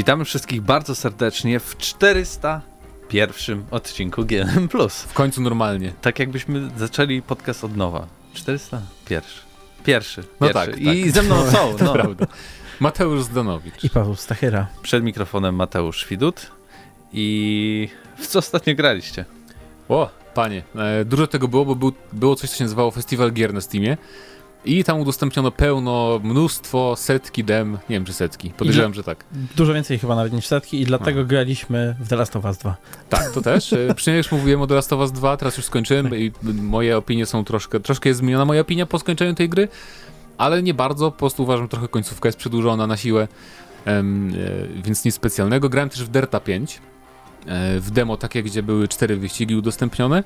Witamy wszystkich bardzo serdecznie w 401 odcinku GNM+. W końcu normalnie. Tak jakbyśmy zaczęli podcast od nowa. 401. Pierwszy. No pierwszy. tak, I tak. ze mną są. To No. prawda. Mateusz Zdanowicz. I Paweł Stachyra. Przed mikrofonem Mateusz Widut. I w co ostatnio graliście? O, panie, e, dużo tego było, bo był, było coś, co się nazywało Festiwal Gier na Steamie. I tam udostępniono pełno, mnóstwo, setki dem, nie wiem czy setki, podejrzewam, że tak. Dużo więcej chyba nawet niż setki i dlatego graliśmy w The Last of Us 2. Tak, to też. E, Przynajmniej już mówiłem o The Last of Us 2, teraz już skończyłem i moje opinie są troszkę, troszkę jest zmieniona moja opinia po skończeniu tej gry, ale nie bardzo, po prostu uważam, że trochę końcówka jest przedłużona na siłę, e, więc nic specjalnego. Grałem też w Derta 5, e, w demo takie, gdzie były cztery wyścigi udostępnione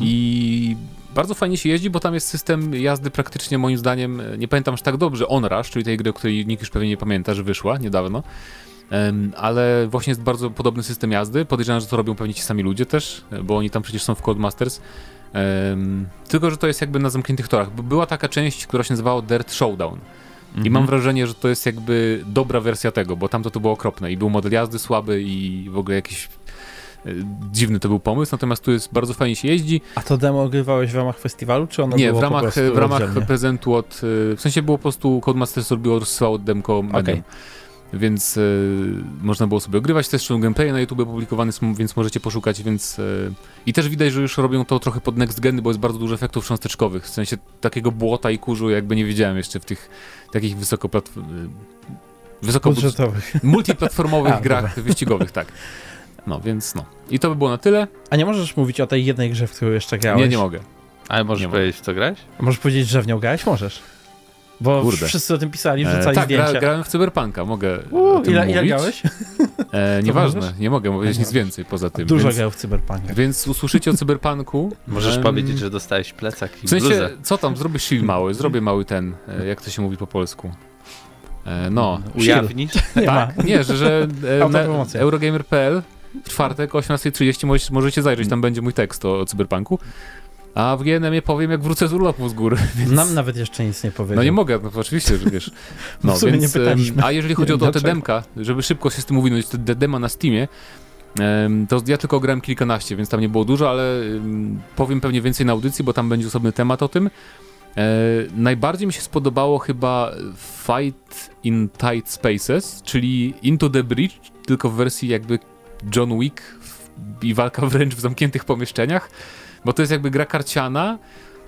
i bardzo fajnie się jeździ, bo tam jest system jazdy praktycznie moim zdaniem, e, nie pamiętam aż tak dobrze, Onrush, czyli tej gry, o której nikt już pewnie nie pamięta, że wyszła niedawno. Ale właśnie jest bardzo podobny system jazdy. Podejrzewam, że to robią pewnie ci sami ludzie też, e, bo oni tam przecież są w Codemasters. Em, tylko, że to jest jakby na zamkniętych torach. Była taka część, która się nazywała Dirt Showdown. I Mhm. mam wrażenie, że to jest jakby dobra wersja tego, bo tamto to było okropne i był model jazdy słaby i w ogóle jakiś e, dziwny to był pomysł, natomiast tu jest bardzo fajnie się jeździ. A to demo ogrywałeś w ramach festiwalu, czy ono Nie, było w ramach, w ramach oddzielnie? prezentu od, e, w sensie było po prostu Codemasters robiło, rozsyłało demko medium. Okej. Więc e, można było sobie ogrywać, też są gameplay na YouTube publikowane są, więc możecie poszukać, więc e, i też widać, że już robią to trochę pod next geny, bo jest bardzo dużo efektów cząsteczkowych, w sensie takiego błota i kurzu jakby nie widziałem jeszcze w tych takich wysokoplatf... e, wysoko Budżetowych. multiplatformowych A, grach wyścigowych, tak. No, więc no. I to by było na tyle. A nie możesz mówić o tej jednej grze, w którą jeszcze grałeś? Nie, nie mogę. Ale możesz Nie powiedzieć, w co grałeś? Możesz powiedzieć, że w nią grałeś? Możesz. Bo Kurde. wszyscy o tym pisali, E, wrzucali tak, gra, zdjęcia. grałem w Cyberpunka, mogę o Uuu, tym ile, mówić. ile grałeś? E, nieważne, możesz? nie mogę powiedzieć Nie nic więcej poza tym. Dużo więc, grał w Cyberpunka. więc usłyszycie o Cyberpunku. Możesz Em, powiedzieć, że dostałeś plecak i W sensie, bluzę. co tam, zrobisz shield mały, zrobię mały ten, e, jak to się mówi po polsku. E, no, Ujawnisz? Nie ma. tak, nie, że, że e. Eurogamer.pl w czwartek o 18.30 możecie, możecie zajrzeć, tam będzie mój tekst o, o Cyberpunku. A w GNM-ie powiem, jak wrócę z urlopu z góry, więc... Nam nawet jeszcze nic nie powiedział. No nie mogę, no oczywiście, że wiesz. No, nie więc, a jeżeli chodzi o to, demka, żeby szybko się z tym uwinąć, te de- dema na Steamie, to ja tylko grałem kilkanaście, więc tam nie było dużo, ale em, powiem pewnie więcej na audycji, bo tam będzie osobny temat o tym. E, najbardziej mi się spodobało chyba Fight in Tight Spaces, czyli Into the Breach, tylko w wersji jakby John Wick i walka wręcz w zamkniętych pomieszczeniach, bo to jest jakby gra karciana,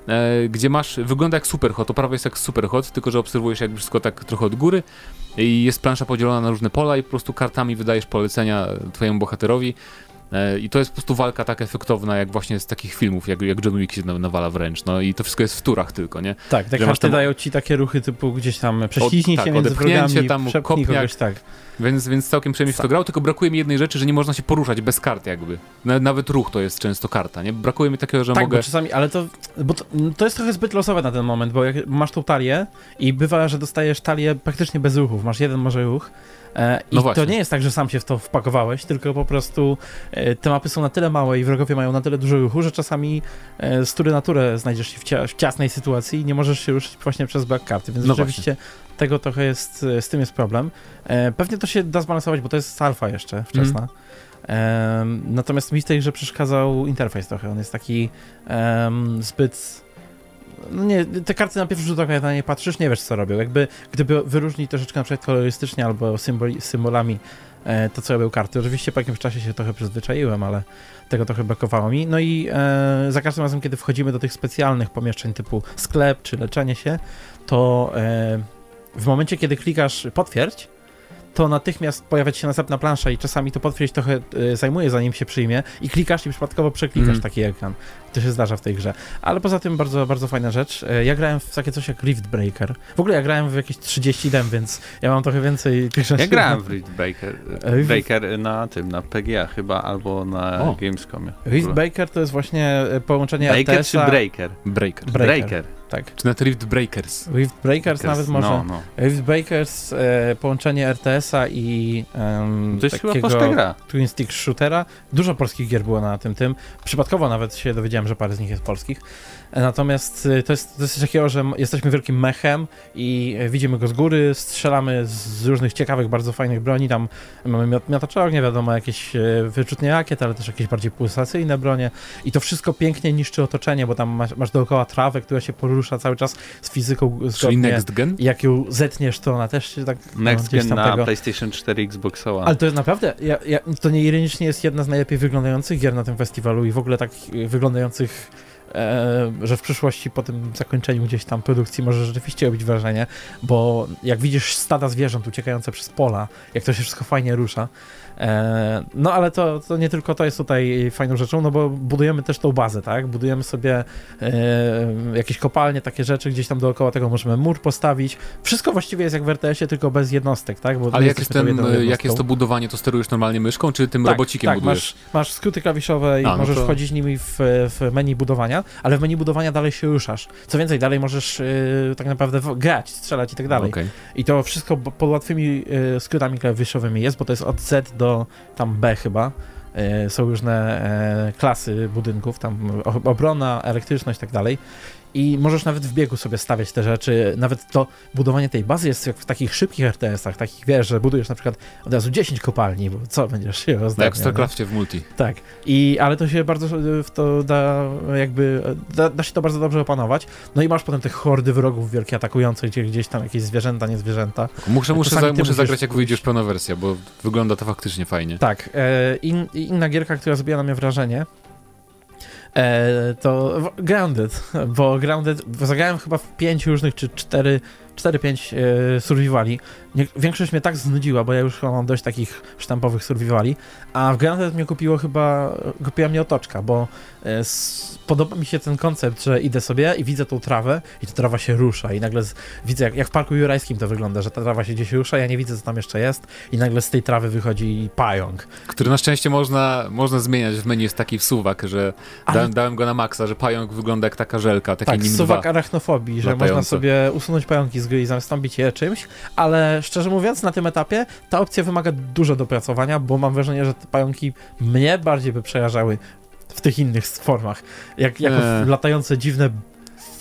e, gdzie masz, wygląda jak Superhot, oprawa jest jak Superhot, tylko że obserwujesz jakby wszystko tak trochę od góry i jest plansza podzielona na różne pola i po prostu kartami wydajesz polecenia twojemu bohaterowi i to jest po prostu walka tak efektowna jak właśnie z takich filmów, jak, jak John Wick się na- nawala wręcz, no i to wszystko jest w turach tylko, nie? Tak, te karty tam- dają ci takie ruchy typu gdzieś tam prześliznij tak, się między wrogami, tam kopniak. kogoś, tak. Więc, więc całkiem przyjemnie się w to grał, tylko brakuje mi jednej rzeczy, że nie można się poruszać bez kart jakby. Na- Nawet ruch to jest często karta, nie? Brakuje mi takiego, że tak, mogę... bo czasami, ale to, bo to, to jest trochę zbyt losowe na ten moment, bo jak masz tą talię i bywa, że dostajesz talię praktycznie bez ruchów, masz jeden może ruch e, i No to właśnie. nie jest tak, że sam się w to wpakowałeś, tylko po prostu e, te mapy są na tyle małe i wrogowie mają na tyle dużo ruchu, że czasami e, z tury na turę znajdziesz się w, cia w ciasnej sytuacji i nie możesz się ruszyć właśnie przez brak karty, więc No rzeczywiście tego trochę jest, e, z tym jest problem. E, pewnie to się da zbalansować, bo to jest alfa jeszcze wczesna. Em, natomiast mi w tej grze przeszkadzał interfejs trochę. On jest taki em, zbyt. No nie, te karty na pierwszy rzut oka, na nie patrzysz, nie wiesz co robią. Jakby gdyby wyróżnić troszeczkę na przykład kolorystycznie albo symboli, symbolami e, to, co robią karty. Oczywiście po jakimś czasie się trochę przyzwyczaiłem, ale tego trochę brakowało mi. No i e, za każdym razem, kiedy wchodzimy do tych specjalnych pomieszczeń typu sklep czy leczenie się, to e, w momencie, kiedy klikasz potwierdź, to natychmiast pojawia się następna plansza i czasami to potwierdź trochę e, zajmuje, zanim się przyjmie i klikasz i przypadkowo przeklikasz Mhm. taki ekran. To się zdarza w tej grze. Ale poza tym bardzo, bardzo fajna rzecz. E, Ja grałem w takie coś jak Rift Breaker. W ogóle ja grałem w jakieś 30 dem, więc ja mam trochę więcej tych rzeczy. Ja grałem w Rift Breaker, E, Breaker na tym, na PGA chyba, albo na O. Gamescomie. Rift Breaker to jest właśnie e, połączenie Breaker czy Breaker? Breaker. Breaker. Breaker. Tak. Czy nawet Rift Breakers. Rift Breakers nawet może. No, no. Rift Breakers, e, połączenie RTS-a i em, To jest chyba takiego polska gra. twin stick shootera. Dużo polskich gier było na tym tym. Przypadkowo nawet się dowiedziałem, że parę z nich jest polskich. E, Natomiast e, to jest, to jest coś takiego, że jesteśmy wielkim mechem i e, widzimy go z góry, strzelamy z różnych ciekawych, bardzo fajnych broni. Tam mamy miot, miotacz ognia, wiadomo, jakieś e, wyczutnie rakiet, ale też jakieś bardziej pulsacyjne bronie. I to wszystko pięknie niszczy otoczenie, bo tam masz, masz dookoła trawę, która się porusza cały czas z fizyką Czyli zgodnie. Next Gen? Jak ją zetniesz, to ona też się tak Next no, Gen na tego... PlayStation 4, Xbox One. Ale to jest naprawdę, ja, ja, to nieironicznie jest jedna z najlepiej wyglądających gier na tym festiwalu i w ogóle tak e, wyglądających, e, że w przyszłości po tym zakończeniu gdzieś tam produkcji może rzeczywiście robić wrażenie, bo jak widzisz stada zwierząt uciekające przez pola, jak to się wszystko fajnie rusza, no ale to, to nie tylko to jest tutaj fajną rzeczą, no bo budujemy też tą bazę, tak? Budujemy sobie e, jakieś kopalnie, takie rzeczy, gdzieś tam dookoła tego możemy mur postawić. Wszystko właściwie jest jak w RTS-ie, tylko bez jednostek, tak? Bo Ale jak jest, ten, jak jest to budowanie, to sterujesz normalnie myszką, czy tym robocikiem tak, budujesz? Masz, masz skróty klawiszowe i A, no możesz to- wchodzić nimi w, w menu budowania, ale w menu budowania dalej się ruszasz. Co więcej, dalej możesz yy, tak naprawdę grać, strzelać i tak dalej. Okej. I to wszystko pod łatwymi yy, skrótami klawiszowymi jest, bo to jest od Z do tam B chyba. Yy, są różne e, klasy budynków, tam obrona, elektryczność i tak dalej. I możesz nawet w biegu sobie stawiać te rzeczy. Nawet to budowanie tej bazy jest jak w takich szybkich RTS-ach, takich wiesz, że budujesz na przykład od razu 10 kopalni, bo co będziesz się Na rozdawał. jak w StarCraftie w multi. Tak, I, ale to się bardzo w to da jakby, da, da się to bardzo dobrze opanować. No i masz potem te hordy wrogów wielkie atakujące, gdzie gdzieś tam jakieś zwierzęta, nie zwierzęta. Muszę, muszę, za, muszę zagrać jak wyjdzie już pełna wersja, bo wygląda to faktycznie fajnie. Tak, e, in, inna gierka, która zrobiła na mnie wrażenie, to w- Grounded, bo Grounded, zagrałem chyba w pięć różnych, czy cztery, 4-5 e, survivali. Nie, większość mnie tak znudziła, bo ja już mam dość takich sztampowych survivali, a w Grounded mnie kupiło chyba, kupiła mnie otoczka, bo e, s, podoba mi się ten koncept, że idę sobie i widzę tą trawę i ta trawa się rusza i nagle z, widzę, jak, jak w Parku Jurajskim to wygląda, że ta trawa się gdzieś rusza, ja nie widzę, co tam jeszcze jest i nagle z tej trawy wychodzi pająk. Który na szczęście można, można zmieniać w menu, jest taki wsuwak, że Ale- dałem, dałem go na maksa, że pająk wygląda jak taka żelka, takie Tak, nim suwak arachnofobii, że latające. można sobie usunąć pająki z gry i zastąpić je czymś, ale szczerze mówiąc, na tym etapie ta opcja wymaga dużo dopracowania, bo mam wrażenie, że te pająki mnie bardziej by przerażały w tych innych formach. Jak, jako latające dziwne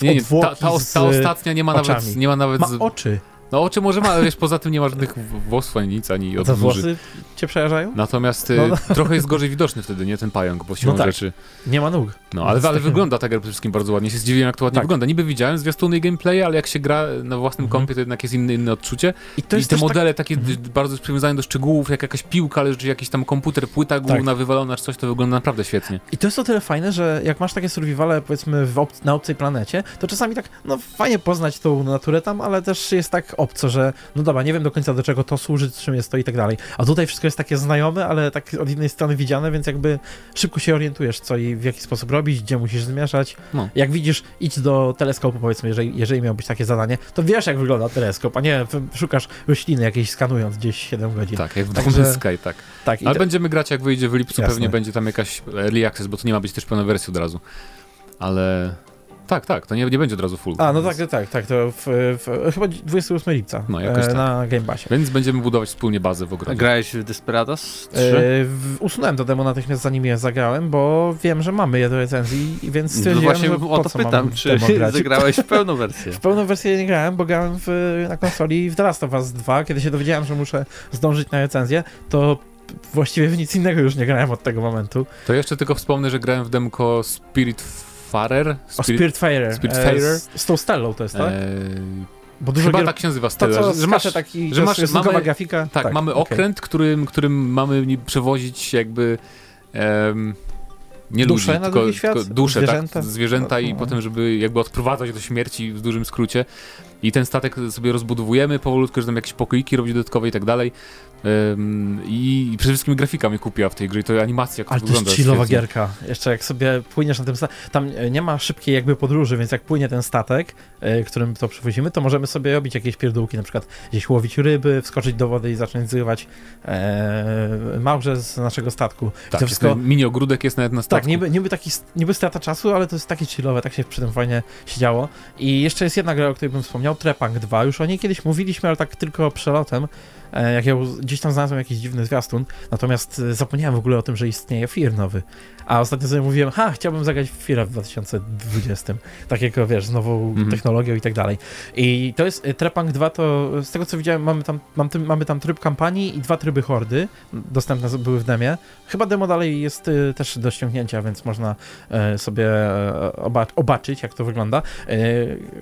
Nie, nie, ta, ta, ta ostatnia nie ma nawet, oczami. nie ma nawet Ma z, oczy. No oczy może ma, ale wiesz, poza tym nie ma żadnych włosów ani nic, ani Te odwórzy. włosy cię przerażają? Natomiast y, No, no. trochę jest gorzej widoczny wtedy, nie, ten pająk, bo siłą No tak. rzeczy. Nie ma nóg. No, ale, ale wygląda ta gra przede wszystkim bardzo ładnie. Się zdziwiłem, jak to ładnie Tak. wygląda. Niby widziałem zwiastuny i gameplay, ale jak się gra na własnym Mhm. kompie, to jednak jest inne, inne odczucie. I to I jest te też tak- modele takie Mhm. bardzo przywiązane do szczegółów, jak jakaś piłka leży, czy jakiś tam komputer, płyta główna wywalona, czy coś, to wygląda naprawdę świetnie. I to jest o tyle fajne, że jak masz takie survivale, powiedzmy, ob- na obcej planecie, to czasami tak, no fajnie poznać tą naturę tam, ale też jest tak obco, że no dobra, nie wiem do końca do czego to służy, czym jest to i tak dalej. A tutaj wszystko jest takie znajome, ale tak od innej strony widziane, więc jakby szybko się orientujesz, co i w jaki sposób robić, gdzie musisz zmieszać. No. Jak widzisz, idź do teleskopu, powiedzmy, jeżeli, jeżeli miał być takie zadanie, to wiesz, jak wygląda teleskop, a nie szukasz rośliny jakieś skanując gdzieś 7 godzin. Tak, jak w Także-. Sky, tak. tak Ale będziemy grać, jak wyjdzie w lipcu, Jasne. pewnie będzie tam jakaś early access, bo to nie ma być też pełna wersja od razu. Ale tak, tak, to nie, nie będzie od razu full. A, no Więc- tak, tak, tak, to w, w, chyba 28 lipca No, jakoś e, tak. na Game Passie. Więc będziemy budować wspólnie bazę w ogrodzie. grałeś w Desperados 3? E, w, usunąłem to demo natychmiast zanim je zagrałem, bo wiem, że mamy je do recenzji, i więc no stwierdziłem, właśnie że o to co pytam, mam czy zagrałeś w pełną wersję? W pełną wersję nie grałem, bo grałem w, na konsoli w The Last of Us 2. Kiedy się dowiedziałem, że muszę zdążyć na recenzję, to właściwie w nic innego już nie grałem od tego momentu. To jeszcze tylko wspomnę, że grałem w demko Spirit Farer. O Spiritfarer. Spiritfarer? E, z, z tą Stellą to jest, tak? Eee, Bo dużo chyba gier... tak się nazywa To, Stella, co że, że masz, taki, że masz- mamy- grafika. tak, mamy okej. okręt, którym, którym mamy przewozić jakby nie Dusze ludzi, na tylko, świat? tylko dusze, Zwierzęta? tak, zwierzęta i No. potem, żeby jakby odprowadzać do śmierci w dużym skrócie. I ten statek sobie rozbudowujemy powolutku, że tam jakieś pokoiki robić dodatkowe i tak dalej. Em, I przede wszystkim grafika mnie kupiła w tej grze i to animacja, jak to Ale to wygląda. jest chillowa gierka. Jeszcze jak sobie płyniesz na tym statku, tam e, nie ma szybkiej jakby podróży, więc jak płynie ten statek, e, którym to przywozimy, to możemy sobie robić jakieś pierdółki, na przykład gdzieś łowić ryby, wskoczyć do wody i zacząć zrywać e, małże z naszego statku. Tak, to wszystko- mini ogródek jest nawet na Tak, przypadku. niby, niby, taki, niby strata czasu, ale to jest takie chillowe, tak się przy tym fajnie siedziało. I jeszcze jest jedna gra, o której bym wspomniał, Trepang 2. Już o niej kiedyś mówiliśmy, ale tak tylko przelotem. E, Jak ja gdzieś tam znalazłem jakiś dziwny zwiastun, natomiast e, zapomniałem w ogóle o tym, że istnieje Fear nowy. A ostatnio sobie mówiłem, ha, chciałbym zagrać w Fear w 2020. Takiego, wiesz, z nową Mhm. technologią i tak dalej. I to jest, e, Trepang 2 to, z tego co widziałem, mamy tam, mam tym, mamy tam tryb kampanii i dwa tryby hordy, dostępne były w demie. Chyba demo dalej jest też do ściągnięcia, więc można sobie oba obaczyć, jak to wygląda.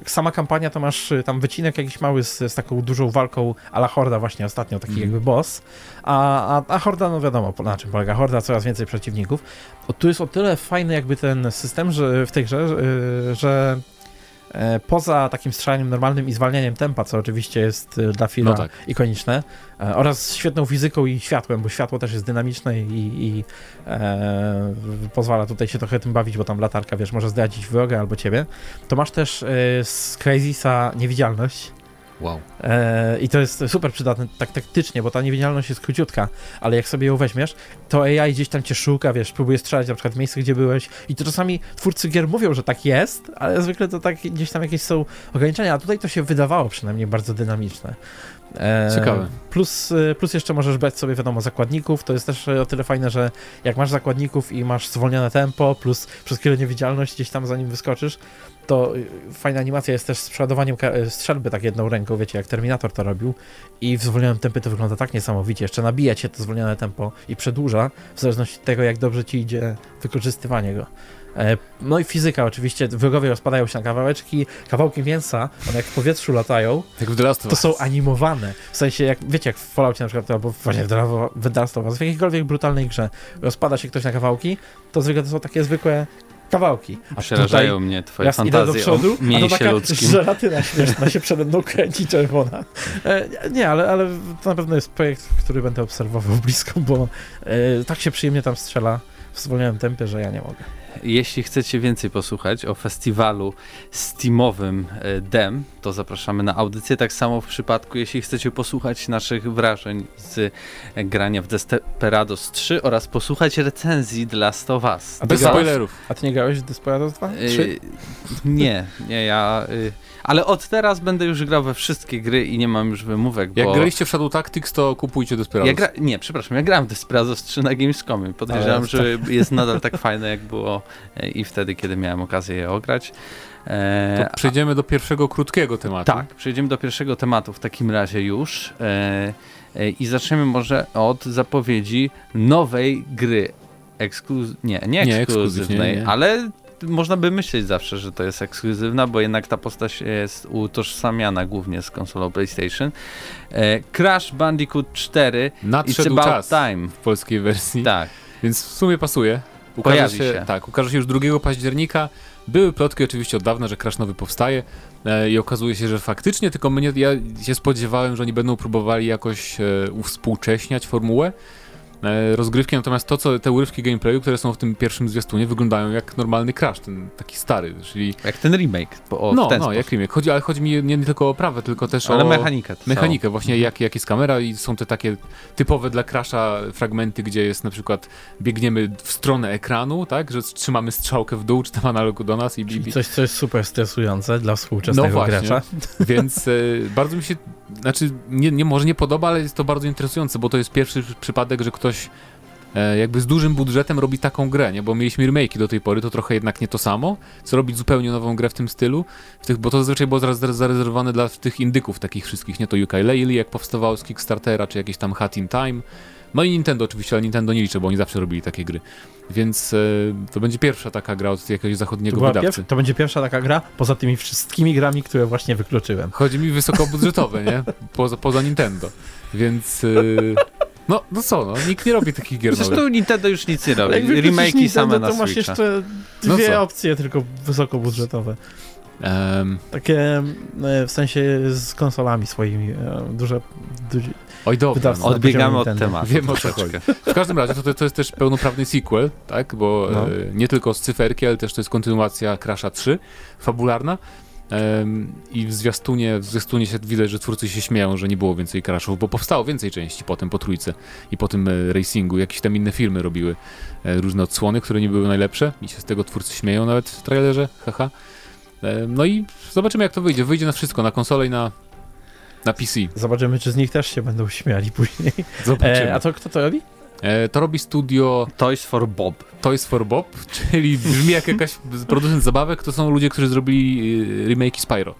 Sama kampania to masz tam wycinek jakiś mały z, z taką dużą walką a la Horda właśnie ostatnio, taki Mhm. jakby boss. A, a, a Horda, no wiadomo, na czym polega Horda, coraz więcej przeciwników. O, tu jest o tyle fajny jakby ten system, że w tej grze, że, y, że e, poza takim strzelaniem normalnym i zwalnianiem tempa, co oczywiście jest y, dla Fila No tak. ikoniczne, e, oraz świetną fizyką i światłem, bo światło też jest dynamiczne i, i e, pozwala tutaj się trochę tym bawić, bo tam latarka, wiesz, może zdradzić wroga albo ciebie, to masz też e, z Crazisa niewidzialność. Wow. E, I to jest super przydatne tak taktycznie, bo ta niewidzialność jest króciutka, ale jak sobie ją weźmiesz, to AI gdzieś tam cię szuka, wiesz, próbuje strzelać na przykład w gdzie byłeś i to czasami twórcy gier mówią, że tak jest, ale zwykle to tak gdzieś tam jakieś są ograniczenia, a tutaj to się wydawało przynajmniej bardzo dynamiczne. E, Ciekawe. Plus, y, plus jeszcze możesz brać sobie, wiadomo, zakładników. To jest też y, o tyle fajne, że jak masz zakładników i masz zwolnione tempo, plus przez chwilę niewidzialność gdzieś tam zanim wyskoczysz, to fajna animacja jest też z przeładowaniem strzelby tak jedną ręką, wiecie, jak Terminator to robił. I w zwolnionym tempie to wygląda tak niesamowicie. Jeszcze nabija cię to zwolnione tempo i przedłuża, w zależności od tego, jak dobrze ci idzie wykorzystywanie go. E, No i fizyka oczywiście, wrogowie rozpadają się na kawałeczki, kawałki mięsa, one jak w powietrzu latają, Jak w to są animowane. W sensie, jak wiecie, jak w Falloutie na przykład, albo właśnie w Us, w jakiejkolwiek brutalnej grze rozpada się ktoś na kawałki, to zwykle to są takie zwykłe kawałki. A Przerażają mnie twoje ja idę do fantazje przodu, o a to mięsie taka ludzkim. żelatyna śmieszna się przede mną kręci czerwona. E, nie, ale, ale to na pewno jest projekt, który będę obserwował blisko, bo e, tak się przyjemnie tam strzela w zwolnionym tempie, że ja nie mogę. Jeśli chcecie więcej posłuchać o festiwalu Steamowym e, DEM, to zapraszamy na audycję. Tak samo w przypadku, jeśli chcecie posłuchać naszych wrażeń z e, grania w Desperados 3 oraz posłuchać recenzji Last of Us. A Bez spoilerów. A ty nie grałeś w Desperados 2? E, 3? nie, nie, ja... y, ale od teraz będę już grał we wszystkie gry i nie mam już wymówek, Jak bo... graliście w Shadow Tactics, to kupujcie Desperados. Ja gra... Nie, przepraszam, ja grałem w Desperados 3 na Gamescomie. Podejrzewam, że jest nadal tak fajne, jak było e, i wtedy, kiedy miałem okazję je ograć. E, To przejdziemy do pierwszego krótkiego tematu. tak, przejdziemy do pierwszego tematu w takim razie już. E, e, I zaczniemy może od zapowiedzi nowej gry. Ekskluz... Nie, nie Nie, ekskluzywnej, ekskluzywnie, nie. ale można by myśleć zawsze, że to jest ekskluzywna, bo jednak ta postać jest utożsamiana głównie z konsolą PlayStation. E, Crash Bandicoot 4 It's Nadszedł About czas Time. w polskiej wersji, Tak, więc w sumie pasuje. Pojawi się. Tak, ukaże się już 2 października. Były plotki oczywiście od dawna, że Crash nowy powstaje e, i okazuje się, że faktycznie, tylko mnie, ja się spodziewałem, że oni będą próbowali jakoś e, uwspółcześniać formułę rozgrywki, natomiast to, co te urywki gameplayu, które są w tym pierwszym zwiastunie, wyglądają jak normalny Crash, ten taki stary, czyli jak ten remake. O, no, no, sposób. jak remake. Chodzi, ale chodzi mi nie, tylko o prawę, tylko też Ale o mechanikę. mechanikę, właśnie jak, jak jest kamera i są te takie typowe dla Crasha fragmenty, gdzie jest na przykład biegniemy w stronę ekranu, tak, że trzymamy strzałkę w dół, czy tam analogu do nas i, i, Czyli coś, co jest super stresujące dla współczesnego No właśnie. gracza. więc e, bardzo mi się, znaczy nie, nie, może nie podoba, ale jest to bardzo interesujące, bo to jest pierwszy przypadek, że ktoś e, jakby z dużym budżetem robi taką grę, nie? Bo mieliśmy remake'i do tej pory, to trochę jednak nie to samo, co robić zupełnie nową grę w tym stylu, w tych, bo to zazwyczaj było zarezerwowane dla tych indyków takich wszystkich, nie to Yooka-Laylee, jak powstawało z Kickstartera, czy jakieś tam Hat in Time, no i Nintendo oczywiście, ale Nintendo nie liczę, bo oni zawsze robili takie gry, więc e, to będzie pierwsza taka gra od jakiegoś To, zachodniego była wydawcy. pierw- to będzie pierwsza taka gra, poza tymi wszystkimi grami, które właśnie wykluczyłem. Chodzi mi wysokobudżetowe, nie? Poza, poza Nintendo. Więc. Yy, no, no co, no, nikt nie robi takich gier nowych. Zresztą Nintendo już nic nie robi. Remake'i Nintendo, same na to masz Switcha. jeszcze No dwie co? opcje tylko wysokobudżetowe. Em, Takie e, w sensie z konsolami swoimi. e, Duże, duże oj, dobra. No. Odbiegamy od tematu. Wiem, o co troszeczkę. W każdym razie to, to jest też pełnoprawny sequel, tak? Bo No. e, nie tylko z cyferki, ale też to jest kontynuacja Crasha 3, fabularna. I w zwiastunie, w zwiastunie się widać, że twórcy się śmieją, że nie było więcej crashów, bo powstało więcej części potem po trójce i po tym e, racingu. Jakieś tam inne filmy robiły e, różne odsłony, które nie były najlepsze i się z tego twórcy śmieją nawet w trailerze, haha. No i zobaczymy jak to wyjdzie. Wyjdzie na wszystko, na konsolę i na, na PC. Zobaczymy, czy z nich też się będą śmiali później. Zobaczymy. E, a to kto to robi? E, to robi studio Toys for Bob. Toys for Bob, czyli brzmi jak jakaś producent zabawek, to są ludzie, którzy zrobili y, remake Spyro.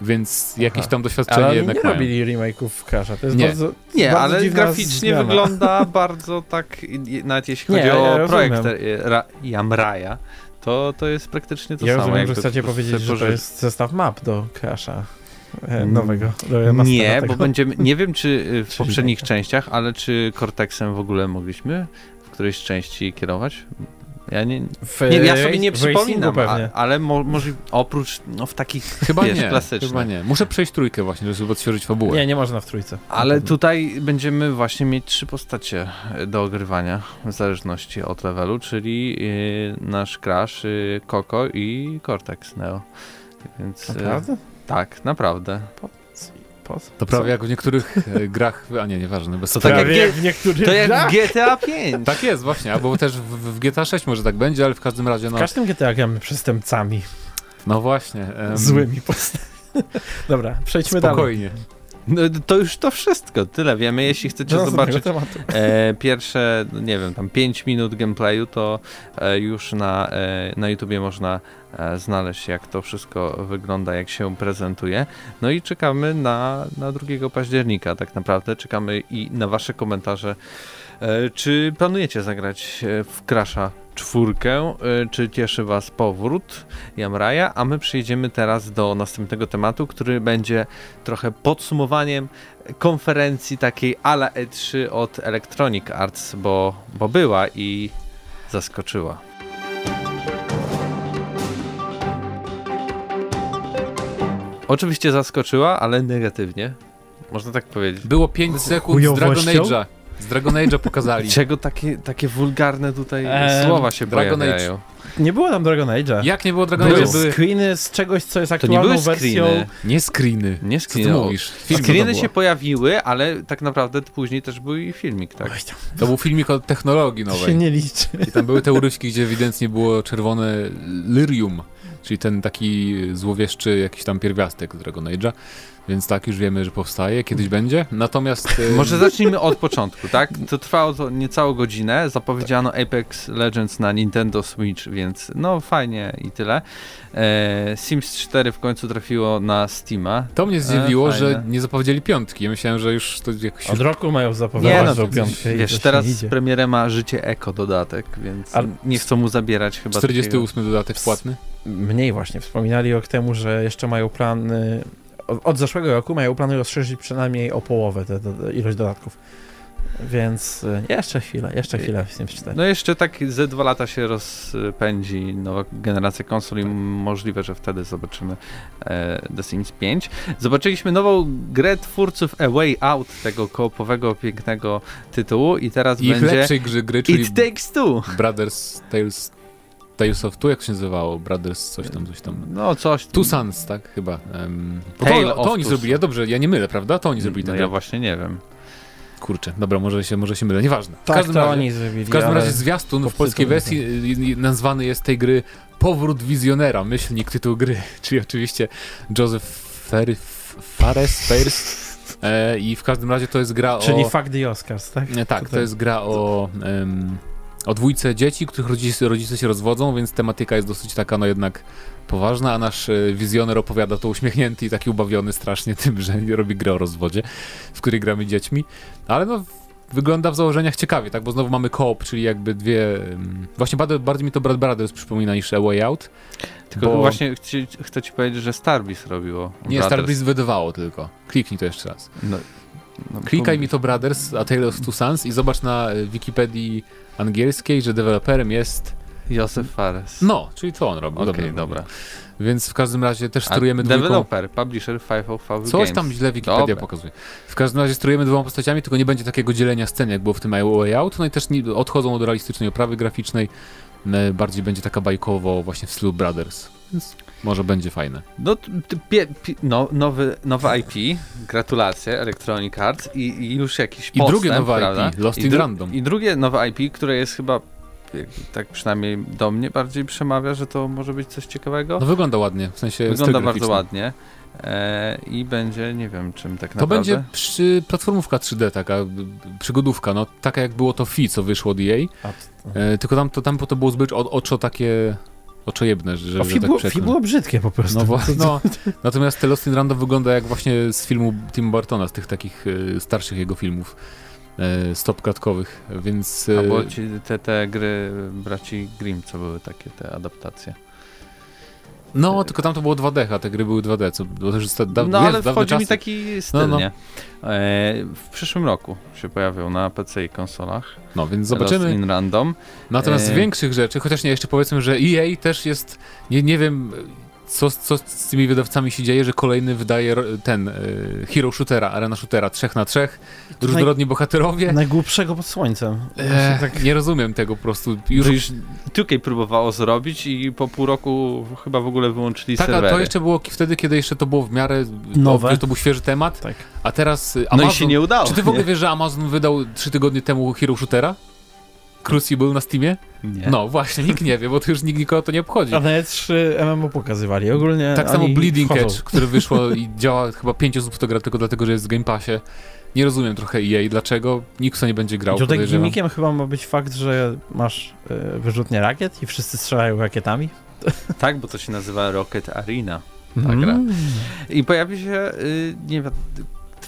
Więc jakieś Aha. tam doświadczenie Ale oni jednak nie mają. robili remake'ów Crash'a. To jest Nie. bardzo Nie, bardzo ale dziwna graficznie zmiana. wygląda bardzo tak, nawet jeśli Nie, chodzi ja- o ja projekt e, Ra- Yamraya, to, to jest praktycznie to ja samo. rozumiem, że jakby chcecie powiedzieć, że to jest zestaw map do Crash'a e, nowego. Do remastera Nie, tego. bo będziemy, nie wiem czy y, w poprzednich tak. częściach, ale czy Cortexem w ogóle mogliśmy w którejś części kierować? Ja nie, W, nie ja sobie nie przypominam, a, ale mo, może oprócz no, w takich Chyba wiesz, nie, klasycznych. chyba nie. Muszę przejść trójkę właśnie, żeby odświeżyć fabułę. Nie, nie można w trójce. Ale tutaj będziemy właśnie mieć trzy postacie e, do ogrywania w zależności od levelu, czyli y, nasz Crash, y, Coco i Cortex Neo. Więc e, Naprawdę? Tak, naprawdę. To prawie jak w niektórych e, grach, a nie, nieważne, bez To tak jak jak w niektórych To jak grach. w GTA 5. Tak jest właśnie, albo też w, w GTA 6 może tak będzie, ale w każdym razie W no, każdym GTA gramy przestępcami. no właśnie. em, Złymi postaciami. Dobra, przejdźmy dalej. Spokojnie. No, to już to wszystko, tyle wiemy. Jeśli chcecie następnego zobaczyć e, pierwsze, no nie wiem, tam 5 minut gameplayu, to e, już na, e, na YouTubie można e, znaleźć, jak to wszystko wygląda, jak się prezentuje. No i czekamy na, na 2 października, tak naprawdę. Czekamy i na Wasze komentarze. E, czy planujecie zagrać e, w Crasha czwórkę? E, czy cieszy Was powrót Jamraja? A my przejdziemy teraz do następnego tematu, który będzie trochę podsumowaniem konferencji takiej ala E3 od Electronic Arts, bo, bo była i zaskoczyła. Oczywiście zaskoczyła, ale negatywnie. Można tak powiedzieć. Było 5 sekund z Dragon? Age'a. Z Dragon Age'a pokazali. Czego takie, takie wulgarne tutaj Eee, słowa się Dragon pojawiają? Nie było tam Dragon Age'a. Jak nie było Dragon Age'a? Były screeny z czegoś, co jest To nie aktualną były wersją. screeny. nie screeny. Nie Co ty screeny. mówisz? Film Screeny się pojawiły, ale tak naprawdę później też był i filmik, tak? To był filmik o technologii to się nowej. nie liczy. I tam były te urywki, gdzie ewidentnie było czerwone lyrium, czyli ten taki złowieszczy jakiś tam pierwiastek z Dragon Age'a. Więc tak, już wiemy, że powstaje, kiedyś będzie. Natomiast... e, Może zacznijmy od początku, tak? To trwało to niecałą godzinę. Zapowiedziano Apex Legends na Nintendo Switch, więc no fajnie i tyle. E, Sims 4 w końcu trafiło na Steama. To mnie zdziwiło, E, że nie zapowiedzieli piątki. Ja myślałem, że już to jakoś... Od roku mają Nie, zapowiedzieć, no, że to- piątkę Wiesz, teraz nie idzie. premierę ma Życie Eko dodatek, więc Ale- nie chcą mu zabierać chyba 48 dodatek płatny. Mniej właśnie. Wspominali rok temu, że jeszcze mają plany... Od, zeszłego roku mają plany rozszerzyć przynajmniej o połowę tę ilość dodatków. Więc e, jeszcze chwilę, jeszcze chwilę w Sims 4. No jeszcze tak ze dwa lata się rozpędzi nowa generacja konsol i możliwe, że wtedy zobaczymy e, The Sims 5. Zobaczyliśmy nową grę twórców A Way Out, tego koopowego, pięknego tytułu i teraz I ich będzie lepszej gry, gry czyli It Takes Two. Brothers Tales... Tales of Two, jak się nazywało? Brothers coś tam, coś tam. No coś. Two Sons, tak? Chyba. Um, to, Tale to, oni zrobili, ja dobrze, ja nie mylę, prawda? To oni zrobili No tę ja grę. właśnie nie wiem. Kurczę, dobra, może się, może się mylę, nieważne. W tak, każdym to razie, oni zrobili, w każdym razie zwiastun w polskiej wersji y, y, nazwany jest tej gry Powrót Wizjonera, myślnik tytuł gry, czyli oczywiście Joseph Fer Fares, Fares e, i w każdym razie to jest gra Czyli o... Fuck the Oscars, tak? Nie, tak, to jest gra o, em, o dwójce dzieci, których rodzice, rodzice się rozwodzą, więc tematyka jest dosyć taka, no jednak poważna, a nasz e, wizjoner opowiada to uśmiechnięty i taki ubawiony strasznie tym, że robi grę o rozwodzie, w której gramy dziećmi, ale no wygląda w założeniach ciekawie, tak, bo znowu mamy koop, czyli jakby dwie... em, Właśnie bardziej mi to Brad Brothers przypomina niż A Way Out. Tylko Bo- właśnie chcę ci powiedzieć, że Starbreeze robiło. Nie, Brothers. Wydawało tylko. Kliknij to jeszcze raz. No, no, Klikaj mi to Brothers, a Tale of Two Sons i zobacz na e, Wikipedii angielskiej, że deweloperem jest... Józef Fares. No, czyli to on robi. Okej, dobra. dobra. Więc w każdym razie też sterujemy dwójką. Developer, publisher 505 Coś Games. tam źle Wikipedia Dobra. pokazuje. W każdym razie sterujemy dwoma postaciami, tylko nie będzie takiego dzielenia scen, jak było w tym Way Out. No i też nie, odchodzą od realistycznej oprawy graficznej. E, Bardziej będzie taka bajkowo właśnie w stylu Brothers. Więc Może będzie fajne. No, pie, pie, no nowy, nowe IP, gratulacje, Electronic Arts i, i już jakiś I postęp, drugie nowe prawda? IP, Lost I, in Random. I drugie nowe IP, które jest chyba, tak przynajmniej do mnie bardziej przemawia, że to może być coś ciekawego. No wygląda ładnie, w sensie Wygląda bardzo ładnie. E, I będzie, nie wiem czym tak To naprawdę. będzie przy, platformówka 3D, taka przygodówka, no taka jak było to Fi, co wyszło od EA, A, e, tylko tam to, tam to było zbyt o, oczo takie oczojebne, że, o, że tak było, brzydkie po prostu. No, właśnie, no, natomiast te Lost in Random wygląda jak właśnie z filmu Tim Burtona, z tych takich e, starszych jego filmów e, stopklatkowych, więc... E, Albo ci, te, te gry braci Grimm, co były takie te adaptacje. No, tylko tam to było 2D, a te gry były 2D, co jest da, No jest, ale wchodzi mi czasy. taki styl, No, no. nie? E, w przyszłym roku się pojawią na PC i konsolach. No, więc Lost zobaczymy. in Random. Natomiast z E, większych rzeczy, chociaż nie, jeszcze powiedzmy, że EA też jest, nie, nie wiem, co, co z tymi wydawcami się dzieje, że kolejny wydaje ten e, hero shootera, arena shootera 3 na 3 różnorodni bohaterowie. Najgłupszego pod słońcem. E, tak, Nie rozumiem tego po prostu. Już, Już, już 2K próbowało zrobić i po pół roku chyba w ogóle wyłączyli tak, a serwery. to jeszcze było wtedy, kiedy jeszcze to było w miarę Nowe. To, to był świeży temat, tak. a teraz e, No Amazon... i się nie udało. Czy ty w ogóle nie? wiesz, że Amazon wydał 3 tygodnie temu hero shootera? Crucible na Steamie? Nie. No właśnie, nikt nie wie, bo to już nikt nikogo to nie obchodzi. A nawet 3 MMO pokazywali. Ogólnie Tak samo Bleeding wchodzą. Edge, który wyszło i działa chyba 5 osób w to gra tylko dlatego, że jest w Game Passie. Nie rozumiem trochę EA, dlaczego nikt to nie będzie grał. Tutaj gimmickiem chyba ma być fakt, że masz y, wyrzutnie rakiet i wszyscy strzelają rakietami. Tak, bo to się nazywa Rocket Arena. Ta Mm. gra. I pojawi się, y, nie wiem,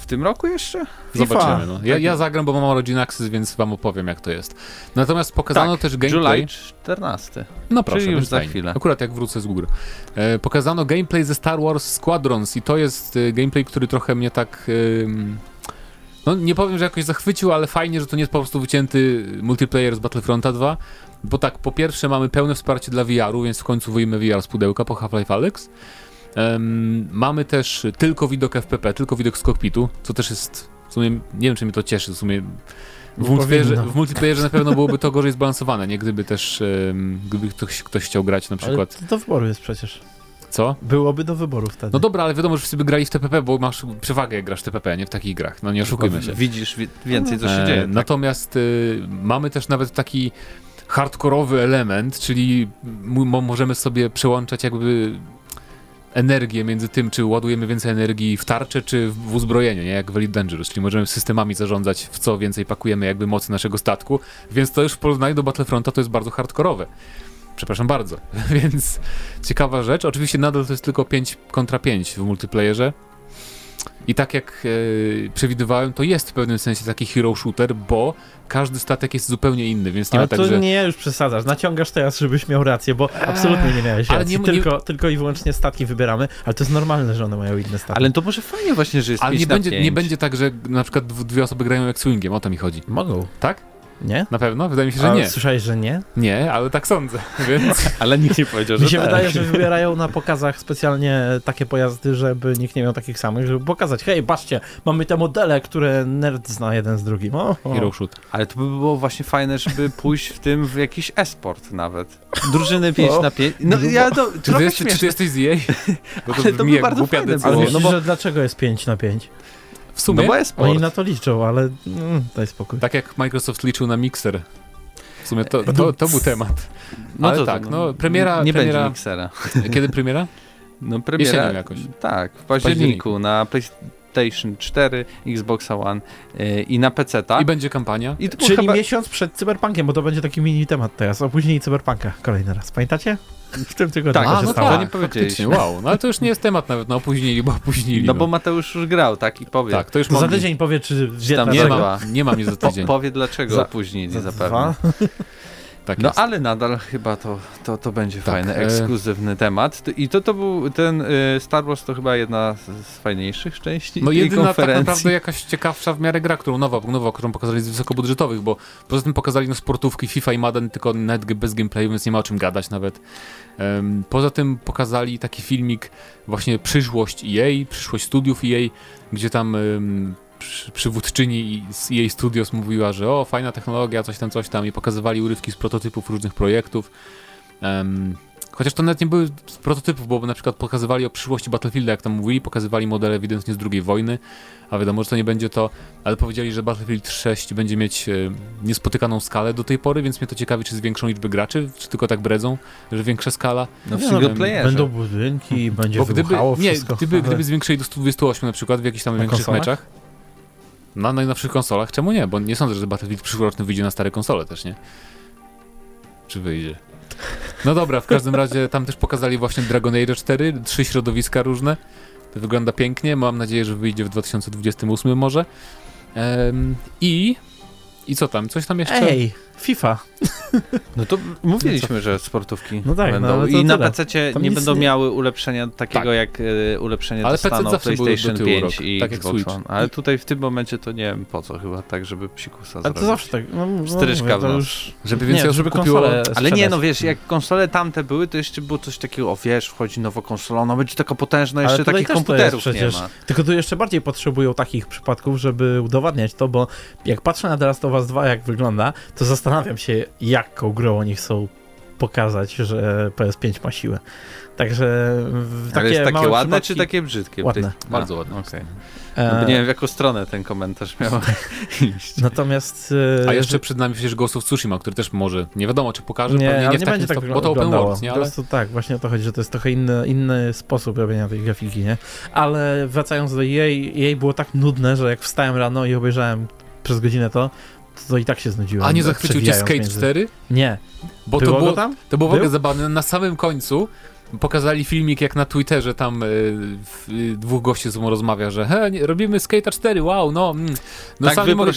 w tym roku jeszcze? FIFA. Zobaczymy. No. Ja, ja zagram, bo mam Origin Access, więc wam opowiem, jak to jest. Natomiast pokazano Tak, też gameplay. July 14. No proszę, Czyli już za fajnie. chwilę. Akurat jak wrócę z góry. E, pokazano gameplay ze Star Wars Squadrons i to jest e, gameplay, który trochę mnie tak... em, no nie powiem, że jakoś zachwycił, ale fajnie, że to nie jest po prostu wycięty multiplayer z Battlefronta 2, bo tak, po pierwsze mamy pełne wsparcie dla VR-u, więc w końcu wyjmę VR z pudełka po Half-Life Alyx. Em, mamy też tylko widok FPP, tylko widok z kokpitu, co też jest, w sumie, nie wiem czy mnie to cieszy, w sumie w multiplayerze, w multiplayerze na pewno byłoby to gorzej zbalansowane, nie gdyby też, em, gdyby ktoś, ktoś chciał grać na Ale przykład, to do wyboru jest przecież. co? Byłoby do wyboru wtedy. No dobra, ale wiadomo, że wszyscy by grali w TPP, bo masz przewagę jak grasz w TPP, nie w takich grach, no nie oszukujmy się. Widzisz wi- więcej, co się E, dzieje. Tak? Natomiast y, mamy też nawet taki hardkorowy element, czyli możemy sobie przełączać jakby energię między tym, czy ładujemy więcej energii w tarczę, czy w, uzbrojenie, nie? jak w Elite Dangerous, czyli możemy systemami zarządzać, w co więcej pakujemy jakby mocy naszego statku, więc to już w porównaniu do Battlefronta to jest bardzo hardkorowe. Przepraszam bardzo. Więc ciekawa rzecz. Oczywiście nadal to jest tylko 5 kontra 5 w multiplayerze. I tak jak e, przewidywałem, to jest w pewnym sensie taki hero shooter, bo każdy statek jest zupełnie inny, więc nie Ale ma tak, to że... nie, już przesadzasz. Naciągasz teraz, żebyś miał rację, bo absolutnie nie miałeś ale racji. nie- nie- tylko, tylko i wyłącznie statki wybieramy, ale to jest normalne, że one mają inne statki. Ale to może fajnie właśnie, że jest Ale 5 nie będzie, 5. nie będzie tak, że na przykład dw- dwie osoby grają jak swingiem, o to mi chodzi. Mogą, Tak? Nie? Na pewno? Wydaje mi się, że Ale nie. Słyszałeś, że nie? Nie, ale tak sądzę, więc... Ale nikt nie powiedział, że Mi się tak. wydaje, że wybierają na pokazach specjalnie takie pojazdy, żeby nikt nie miał takich samych, żeby pokazać, hej, patrzcie, mamy te modele, które nerd zna jeden z drugim. O, o. Hero shoot. Ale to by było właśnie fajne, żeby pójść w tym w jakiś esport nawet. Drużyny 5 O. na 5. No ja to Czy ty, trochę czy ty jesteś z EA? Bo to Ale to by bardzo głupia fajne decyzja. Ale myślisz, no bo- że dlaczego jest 5 na 5? W sumie, No bo esport. Oni na to liczą, ale mm, daj spokój. tak jak Microsoft liczył na Mixer. W sumie to, to, to był temat. Ale tak, no, premiera- Nie premiera- będzie miksera. Kiedy premiera? No premiera. Jesienią jakoś. Tak, w październiku na PlayStation 4, Xbox One yy, i na PC, tak? I będzie kampania. I to Czyli chyba... miesiąc przed Cyberpunkiem, bo to będzie taki mini temat teraz. Opóźnienie Cyberpunka kolejny raz. Pamiętacie? W tym tygodniu Tak, to a, no stało. tak. nie powiedzieliśmy. wow. No ale to już nie jest temat nawet, no opóźnili, bo opóźnili. No bo Mateusz już grał, tak? I powie. Tak, to już To za tydzień powie, czy wie tam Nie mam, nie mam nic za Po, tydzień. powie dlaczego Za- opóźnili Za zapewne. dwa. Tak No jest. ale nadal chyba to, to, to będzie Tak, fajny, e- ekskluzywny temat. T- I to, to był ten y, Star Wars to chyba jedna z, fajniejszych części No jedyna tak naprawdę jakaś ciekawsza w miarę gra, którą nowa, nowa, którą pokazali z wysokobudżetowych, bo poza tym pokazali no sportówki FIFA i Madden, tylko nawet bez gameplayu, więc nie ma o czym gadać nawet. Em, poza tym pokazali taki filmik właśnie przyszłość EA, przyszłość studiów EA, gdzie tam em, przy, przywódczyni i- z EA Studios mówiła, że o, fajna technologia, coś tam, coś tam i pokazywali urywki z prototypów różnych projektów. Em, Chociaż to nawet nie były z prototypów, bo na przykład pokazywali o przyszłości Battlefielda, jak tam mówili, pokazywali modele ewidentnie z II wojny, a wiadomo, że to nie będzie to, ale powiedzieli, że Battlefield 6 będzie mieć e, niespotykaną skalę do tej pory, więc mnie to ciekawi, czy z większą liczbę graczy, czy tylko tak bredzą, że większa skala. No w no, playerze. Będą budynki, będzie Bo gdyby, wybuchało nie, wszystko. gdyby, gdyby zwiększyli do 128 na przykład w jakichś tam Na większych konsolach? meczach, na najnowszych konsolach, czemu nie? Bo nie sądzę, że Battlefield przyszłoroczny wyjdzie na stare konsole też, nie? Czy wyjdzie? No dobra, w każdym razie tam też pokazali właśnie Dragon Age 4, trzy środowiska różne. To wygląda pięknie, mam nadzieję, że wyjdzie w 2028 może. Em, I... I co tam? Coś tam jeszcze? Ej, FIFA. No to mówiliśmy, że sportówki No tak, no będą. ale to I na. PC nie będą nie- miały ulepszenia takiego Tak. jak e, ulepszenie Ale PC dostaną do PlayStation tyłu 5 rok, i tak Xbox. One. Ale tutaj w tym momencie to nie wiem po co chyba, tak żeby psikusa Ale zrobić. to zawsze tak. No, no, to nos. już... Żeby więcej nie, osób kupiło- Ale nie, no wiesz, jak konsole tamte były, to jeszcze było coś takiego, o wiesz, wchodzi nowa konsola, ona będzie taka potężna, Ale jeszcze tutaj takich to komputerów nie ma. Tylko tu jeszcze bardziej potrzebują takich przypadków, żeby udowadniać to, bo jak patrzę na Last of Us 2, jak wygląda, to zastanawiam się, jaką grą oni chcą pokazać, że PS5 ma siłę. Także w takie Ale jest takie ładne, przypadki- czy takie brzydkie? Ładne. A, Bardzo ładne. Okej. E, No bo nie wiem, w jaką stronę ten komentarz miał iść. Natomiast... e, A jeszcze przed nami przecież Ghost of Tsushima, który też może, nie wiadomo czy pokaże, nie, nie w nie takim będzie tak stopniu, bo to open world, nie? Po Ale prostu tak, właśnie o to chodzi, że to jest trochę inny, inny sposób robienia tej grafiki, nie? Ale wracając do jej, jej było tak nudne, że jak wstałem rano i obejrzałem przez godzinę to, to, i tak się znudziłem. A nie zachwycił cię Skate między- 4? Nie. Bo było to było, tam? to było w ogóle zabawne. Na samym końcu pokazali filmik jak na Twitterze tam y, y, dwóch gości ze sobą rozmawia, że he, nie, robimy Skater 4, wow, no. Mm. no tak sam wy nie mogę,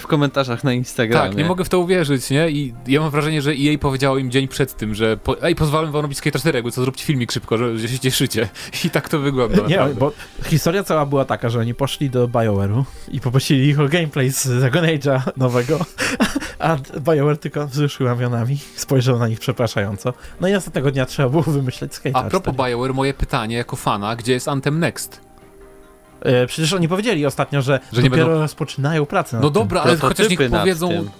w komentarzach na Instagramie. tak, nie mogę w to uwierzyć, nie? I ja mam wrażenie, że EA powiedziało im dzień przed tym, że po, ej, pozwalam wam robić Skater 4, jakby co, zróbcie filmik szybko, że, że się cieszycie. I tak to wygląda. Nie, naprawdę. bo historia cała była taka, że oni poszli do BioWare'u i poprosili ich o gameplay z Dragon Age'a nowego, a BioWare tylko wzruszył ramionami, spojrzał na nich przepraszająco. No i następnego dnia trzeba było wymyśleć Skate A propos BioWare, moje pytanie jako fana, gdzie jest Anthem Next? E, Przecież oni powiedzieli ostatnio, że, Że nie dopiero będą- rozpoczynają pracę nad No tym. dobra, ale chociaż niech powiedzą... tym.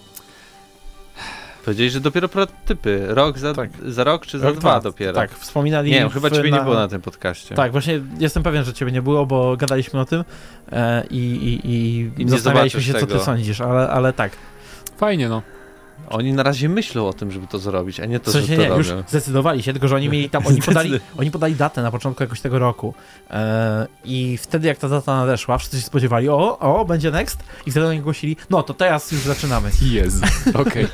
Powiedzieli, że dopiero prototypy. Rok za, Tak. za rok czy za Rok, dwa dopiero. Tak, wspominali Nie, w- chyba ciebie nie było na tym podcaście. Tak, właśnie jestem pewien, że ciebie nie było, bo gadaliśmy o tym e, i, i, i, I zastanawialiśmy się, zobaczysz co ty tego. sądzisz, ale, ale tak. Fajnie, no. Oni na razie myślą o tym, żeby to zrobić, a nie to, że to nie, już zdecydowali się, tylko że oni mieli tam, oni podali, oni podali datę na początku jakoś tego roku e, i wtedy jak ta data nadeszła, wszyscy się spodziewali, o, o, będzie next i wtedy oni ogłosili, no to teraz już zaczynamy. Jezu, okej.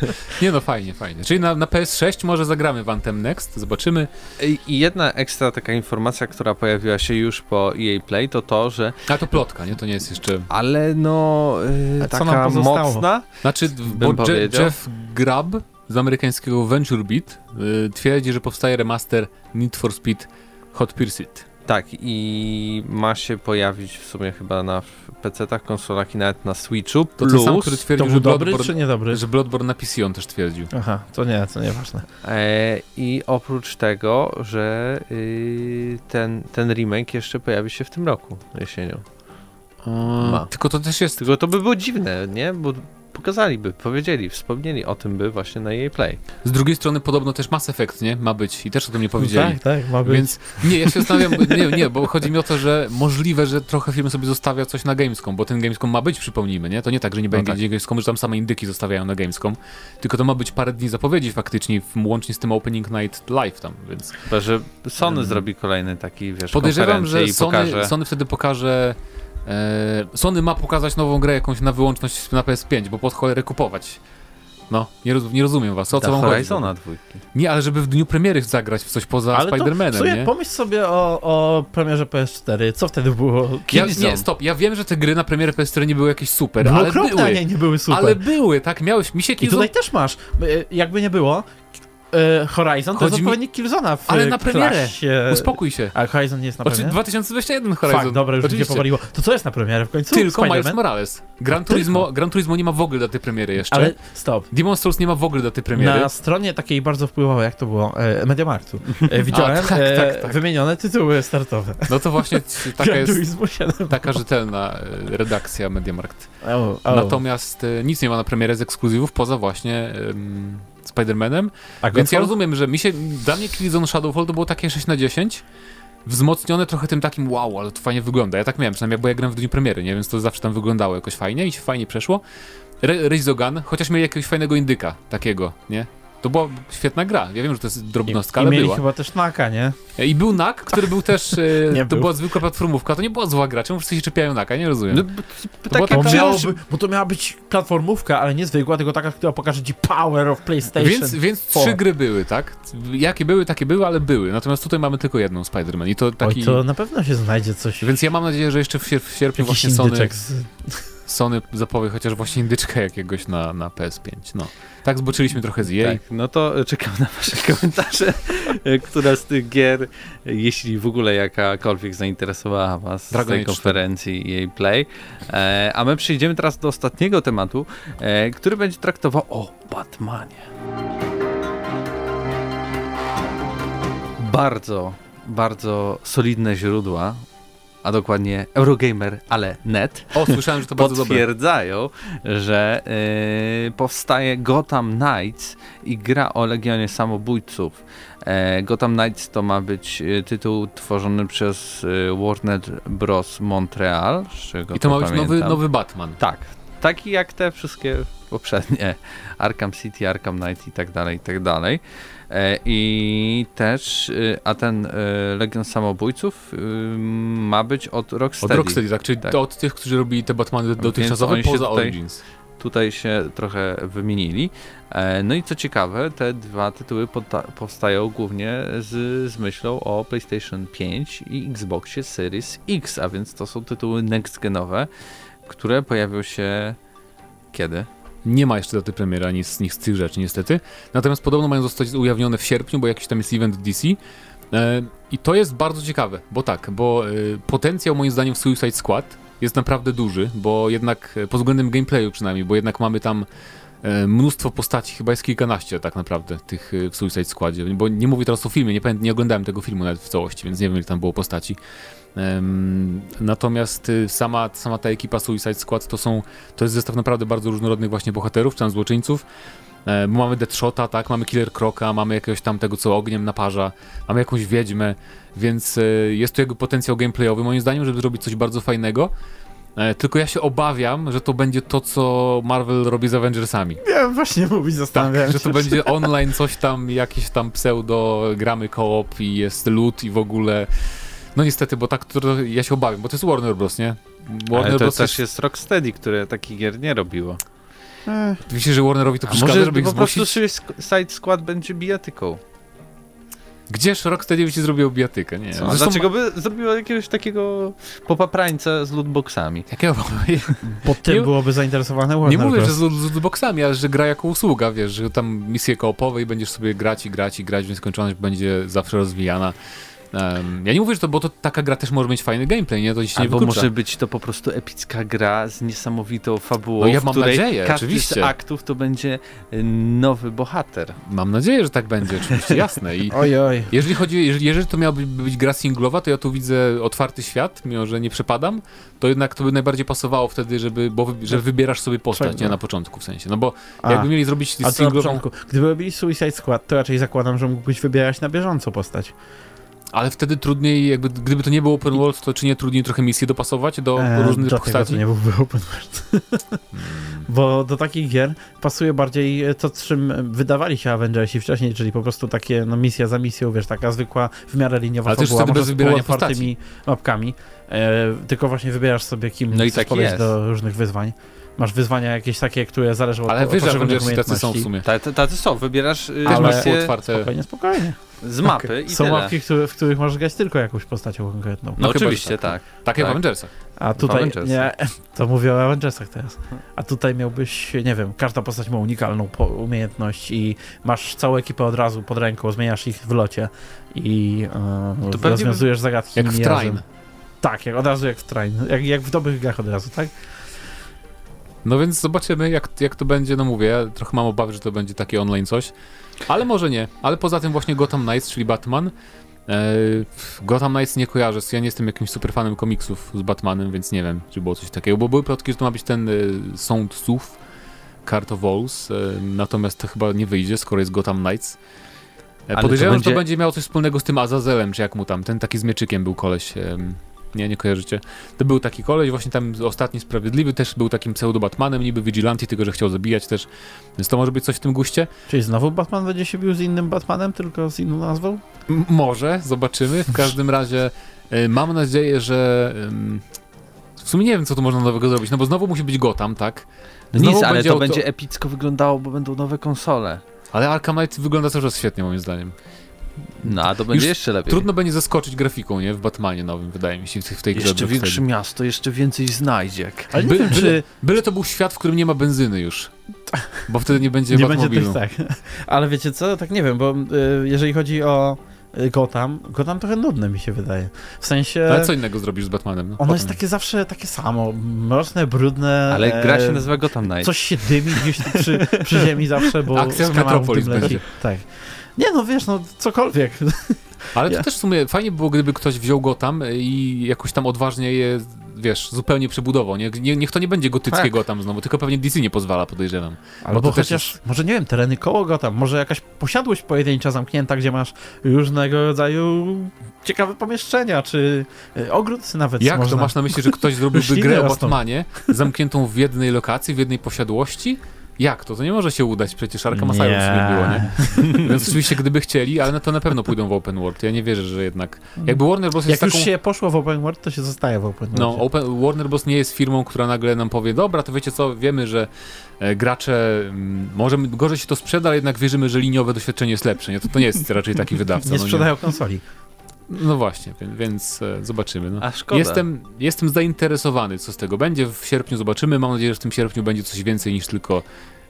Nie no, fajnie, fajnie. Czyli na, na PS6 może zagramy w Anthem Next, zobaczymy. I i jedna ekstra taka informacja, która pojawiła się już po EA Play, to to, że A to plotka, nie? To nie jest jeszcze... ale no yy, taka mocna. Znaczy, bo Je. Jeff Grubb z amerykańskiego Venture Beat y, twierdzi, że powstaje remaster Need for Speed Hot Pursuit. Tak, i ma się pojawić w sumie chyba na PC-tach, konsolach i nawet na Switchu. To Plus, ten sam, który To twierdził, był że dobry Bloodborne, czy niedobry? że Bloodborne na PC on też twierdził. Aha, to nie, to nieważne. e, I oprócz tego, że y, ten, ten remake jeszcze pojawi się w tym roku, jesienią. Ma. Tylko to też jest... Tylko to by było dziwne, nie? Bo pokazaliby, powiedzieli, wspomnieli o tym by właśnie na EA Play. Z drugiej strony podobno też Mass Effect, nie? Ma być i też o tym nie powiedzieli. Tak, tak, ma być. Więc nie, ja się zastanawiam, nie, nie, bo chodzi mi o to, że możliwe, że trochę firmy sobie zostawia coś na Gamescom, bo ten Gamescom ma być, przypomnijmy, nie? To nie tak, że nie będzie tak. Gamescomu, że tam same indyki zostawiają na Gamescom, tylko to ma być parę dni zapowiedzi faktycznie, łącznie z tym Opening Night Live tam, więc Chyba, że Sony Mm. zrobi kolejny taki, wiesz, podejrzewam, że Sony, pokaże... Sony wtedy pokaże Sony ma pokazać nową grę jakąś na wyłączność na PS5, bo pod cholerę kupować. No, nie, roz, nie rozumiem was, o co wam chodzi? dwójki. Nie, ale żeby w dniu premiery zagrać w coś poza Spider-Manem, nie? pomyśl sobie o, o premierze PS4, co wtedy było? Ja, nie, stop, ja wiem, że te gry na premierę PS4 nie były jakieś super, Było ale okropne, były. nie, nie były super. Ale były, tak? Miałeś, mi się I tutaj też masz, e, jakby nie było, e, Horizon to Chodzi jest mi- odpowiednik Killzona w Ale na premierę. klasie. Uspokój się. A Horizon nie jest na Oczy, premierę? 2021 Horizon. Fakt, dobra, już Oczywiście. powaliło. To co jest na premierę w końcu? Tylko Miles? Morales. Gran Tylko? Turismo, Gran Turismo nie ma w ogóle daty premiery jeszcze. Ale stop. Demon Souls nie ma w ogóle daty premiery. Na stronie takiej bardzo wpływowej, jak to było, e, Mediamarktu, e, widziałem tak, e, tak, tak. wymienione tytuły startowe. No to właśnie taka jest Turismo 7. taka rzetelna e, redakcja Mediamarkt. O, o. Natomiast e, nic nie ma na premierę z ekskluzywów poza właśnie Spider-Manem. A Więc ja rozumiem, że mi się, dla mnie Killzone Shadowfall to było takie 6 na 10, wzmocnione trochę tym takim wow, ale to fajnie wygląda. Ja tak miałem, przynajmniej bo ja grałem w dniu premiery, nie? Więc to zawsze tam wyglądało jakoś fajnie i się fajnie przeszło. Re Rezogan, chociaż mieli jakiegoś fajnego indyka takiego, nie? To była świetna gra. Ja wiem, że to jest drobnostka, I, ale i mieli była. chyba też Naka, nie? I był NAK, który był też. e, Nie to był. była zwykła platformówka, to nie była zła gra. Czemu wszyscy się czepiają NAKa? Nie rozumiem. No, było tak jak tak- Bo, miało to miała być platformówka, ale nie zwykła, tylko taka, która pokaże ci power of PlayStation. Więc, więc trzy gry były, tak? Jakie były, takie były, ale były. Natomiast tutaj mamy tylko jedną Spider-Man i to taki... Oj, to na pewno się znajdzie coś. Więc ja mam nadzieję, że jeszcze w, sier w sierpniu Jakiś właśnie Sony, z... Sony zapowie chociaż właśnie indyczkę jakiegoś na, na PS5. No. Tak zboczyliśmy trochę z jej. Tak, no to czekam na wasze komentarze, e, która z tych gier, e, jeśli w ogóle jakakolwiek zainteresowała was Dragon z tej Age konferencji i jej play. E, a my przejdziemy teraz do ostatniego tematu, e, który będzie traktował o Batmanie. Bardzo, bardzo solidne źródła, a dokładnie Eurogamer, ale net, O, słyszałem, że to bardzo dobre. potwierdzają, że y, powstaje Gotham Knights i gra o Legionie Samobójców. E, Gotham Knights to ma być y, tytuł tworzony przez y, Warner Bros. Montreal, I to ma być nowy, nowy Batman. Tak, taki jak te wszystkie poprzednie Arkham City, Arkham Knight i tak dalej, i tak dalej. E, I też, y, a ten y, Legion Samobójców ma być od Rocksteady. Od Rocksteady, tak? Czyli Tak. od tych, którzy robili te Batmany dotychczasowe poza tutaj- Origins. tutaj się trochę wymienili. E, No i co ciekawe, te dwa tytuły powstają głównie z, z myślą o PlayStation 5 i Xboxie Series X, a więc to są tytuły next-genowe, które pojawią się kiedy? Nie ma jeszcze daty premiery ani z nich z tych rzeczy, niestety. Natomiast podobno mają zostać ujawnione w sierpniu, bo jakiś tam jest event DC. E, I to jest bardzo ciekawe, bo tak, bo e, potencjał moim zdaniem w Suicide Squad jest naprawdę duży, bo jednak e, pod względem gameplayu przynajmniej, bo jednak mamy tam mnóstwo postaci, chyba jest kilkanaście tak naprawdę tych w Suicide Squadzie, bo nie mówię teraz o filmie, nie, nie oglądałem tego filmu nawet w całości, więc nie wiem ile tam było postaci. Natomiast y, sama, sama ta ekipa Suicide Squad to są, to jest zestaw naprawdę bardzo różnorodnych właśnie bohaterów, czy tam złoczyńców. E, bo mamy Deadshota, tak, mamy Killer Croca, mamy jakiegoś tam tego, co ogniem naparza, mamy jakąś wiedźmę, więc e, jest tu jakby potencjał gameplayowy moim zdaniem, żeby zrobić coś bardzo fajnego. E, tylko ja się obawiam, że to będzie to, co Marvel robi z Avengersami. Miałem właśnie mówić, zastanawiałem Tak, że to się. będzie online coś tam, jakieś tam pseudo, gramy co-op i jest loot i w ogóle... No niestety, bo tak to ja się obawiam, bo to jest Warner Bros, nie? Warner Ale to Bros też jest Rocksteady, które takich gier nie robiło. Ech, Myślisz, że Warnerowi to przeszkadza, może żeby ich po prostu? Suicide Squad będzie bijatyką? Gdzież Rocksteady by ci zrobił bijatykę, nie? Co? Zresztą Dlaczego by zrobiło jakiegoś takiego popaprańca z lootboxami? Jakiego? Bo tym Nie- byłoby zainteresowane Warner Nie mówię, Bros. że z, z lootboxami, ale że gra jako usługa, wiesz, że tam misje koopowe i będziesz sobie grać i grać i grać, więc skończoność będzie zawsze rozwijana. Em, ja nie mówię, że to, bo to taka gra też może mieć fajny gameplay, nie? To się nie wyklucza. może być to po prostu epicka gra z niesamowitą fabułą, No ja w mam której nadzieję, każdy oczywiście. z aktów to będzie y, nowy bohater. Mam nadzieję, że tak będzie, oczywiście, jasne. I Oj, oj. jeżeli chodzi, jeżeli, jeżeli to miałaby być gra singlowa, to ja tu widzę otwarty świat, mimo że nie przepadam, to jednak to by najbardziej pasowało wtedy, żeby, bo wy, że wybierasz sobie postać, Czego? nie na początku w sensie. No bo A, jakby mieli zrobić na singlową, początku? Gdyby robili Suicide Squad, to raczej zakładam, że mógłbyś wybierać na bieżąco postać. Ale wtedy trudniej, jakby gdyby to nie było open world, to czy nie trudniej trochę misję dopasować do E, różnych tego postaci? to nie byłby open world. Bo do takich gier pasuje bardziej to, czym wydawali się Avengersi wcześniej, czyli po prostu takie no, misja za misją, wiesz, taka zwykła, w miarę liniowa Ale też fabuła, wtedy może bez wybierania mapkami. E, tylko właśnie wybierasz sobie, kim No i tak do różnych wyzwań. Masz wyzwania jakieś takie, które zależą od Ale wiesz, że poszczególnych tacy są w sumie. Ta- Tacy są, wybierasz y, Też Ale- masz półotwarte. Spokojnie, spokojnie. z mapy i Są tyle. mapki, które, w których możesz grać tylko jakąś postacią konkretną. No, No oczywiście, że tak. Tak jak w Tak. Avengersach. A tutaj, nie, to mówię o Avengersach teraz. A tutaj miałbyś, nie wiem, każda postać ma unikalną umiejętność i masz całą ekipę od razu pod ręką, zmieniasz ich w locie i e, rozwiązujesz zagadki Jak w razem. Tak, jak, od razu jak w Train. Jak, jak w dobrych grach od razu, tak? No więc zobaczymy, jak, jak to będzie. No mówię, ja trochę mam obawy, że to będzie takie online coś. Ale może nie. Ale poza tym właśnie Gotham Knights, czyli Batman. E, Gotham Knights nie kojarzę, ja nie jestem jakimś super fanem komiksów z Batmanem, więc nie wiem, czy było coś takiego. Bo były plotki, że to ma być ten e, Sąd Sów, Cart of Owls, e, natomiast to chyba nie wyjdzie, skoro jest Gotham Knights. E, Podejrzewam, to że to będzie- będzie miało coś wspólnego z tym Azazelem, czy jak mu tam, ten taki z mieczykiem był koleś. Nie, nie kojarzycie. To był taki koleś, właśnie tam ostatni Sprawiedliwy też był takim pseudo-Batmanem, niby Vigilante, tylko że chciał zabijać też. Więc to może być coś w tym guście? Czyli znowu Batman będzie się bił z innym Batmanem, tylko z inną nazwą? M- może, zobaczymy. W każdym razie e, mam nadzieję, że... em, w sumie nie wiem, co tu można nowego zrobić, no bo znowu musi być Gotham, tak? No Znowu nic, ale to auto- będzie epicko wyglądało, bo będą nowe konsole. Ale Arkham Knight wygląda cały czas świetnie, moim zdaniem. No, a to będzie Już jeszcze lepiej. Trudno będzie zaskoczyć grafiką, nie? W Batmanie nowym, wydaje mi się, w tej grze. Jeszcze większe Rocksteady. miasto, jeszcze więcej znajdziek. Ale nie By- wiem, byle, czy byle to był świat, w którym nie ma benzyny już. Bo wtedy nie będzie nie będzie tych tak. Ale wiecie co, tak nie wiem, bo y, jeżeli chodzi o y, Gotham, Gotham trochę nudne mi się wydaje. W sensie... Ale co innego zrobisz z Batmanem? No, Ono potem. jest takie zawsze takie samo, mroczne, brudne. Ale gra się e, nazywa Gotham Knight. Coś się dymi gdzieś przy, przy ziemi zawsze, bo Akcja w z Metropolis będzie. Tak. Nie no, wiesz, no cokolwiek. Ale to Ja- też w sumie fajnie było, gdyby ktoś wziął go tam i jakoś tam odważnie je, wiesz, zupełnie przebudował. Nie, nie, niech to nie będzie gotyckie Tak. Gotham znowu, tylko pewnie DC nie pozwala, podejrzewam. Albo chociaż, może nie wiem, tereny koło Gotham, może jakaś posiadłość pojedyncza zamknięta, gdzie masz różnego rodzaju ciekawe pomieszczenia, czy y, ogród nawet Jak można. to masz na myśli, że ktoś zrobiłby grę o. Batmanie zamkniętą w jednej lokacji, w jednej posiadłości? Jak to? To nie może się udać, przecież Arkham Asylum sumie było, nie? Więc oczywiście gdyby chcieli, ale na to na pewno pójdą w open world. Ja nie wierzę, że jednak... Jakby Warner Bros. jest Jak już taką... się poszło w open world, to się zostaje w open world. No, Open, Warner Bros. nie jest firmą, która nagle nam powie, dobra, to wiecie co, wiemy, że e, gracze, mm, może gorzej się to sprzeda, ale jednak wierzymy, że liniowe doświadczenie jest lepsze. Nie? To, to nie jest raczej taki wydawca. nie no, sprzedają konsoli. No właśnie, więc, e, zobaczymy. No. A szkoda. Jestem, jestem zainteresowany, co z tego będzie. W sierpniu zobaczymy. Mam nadzieję, że w tym sierpniu będzie coś więcej niż tylko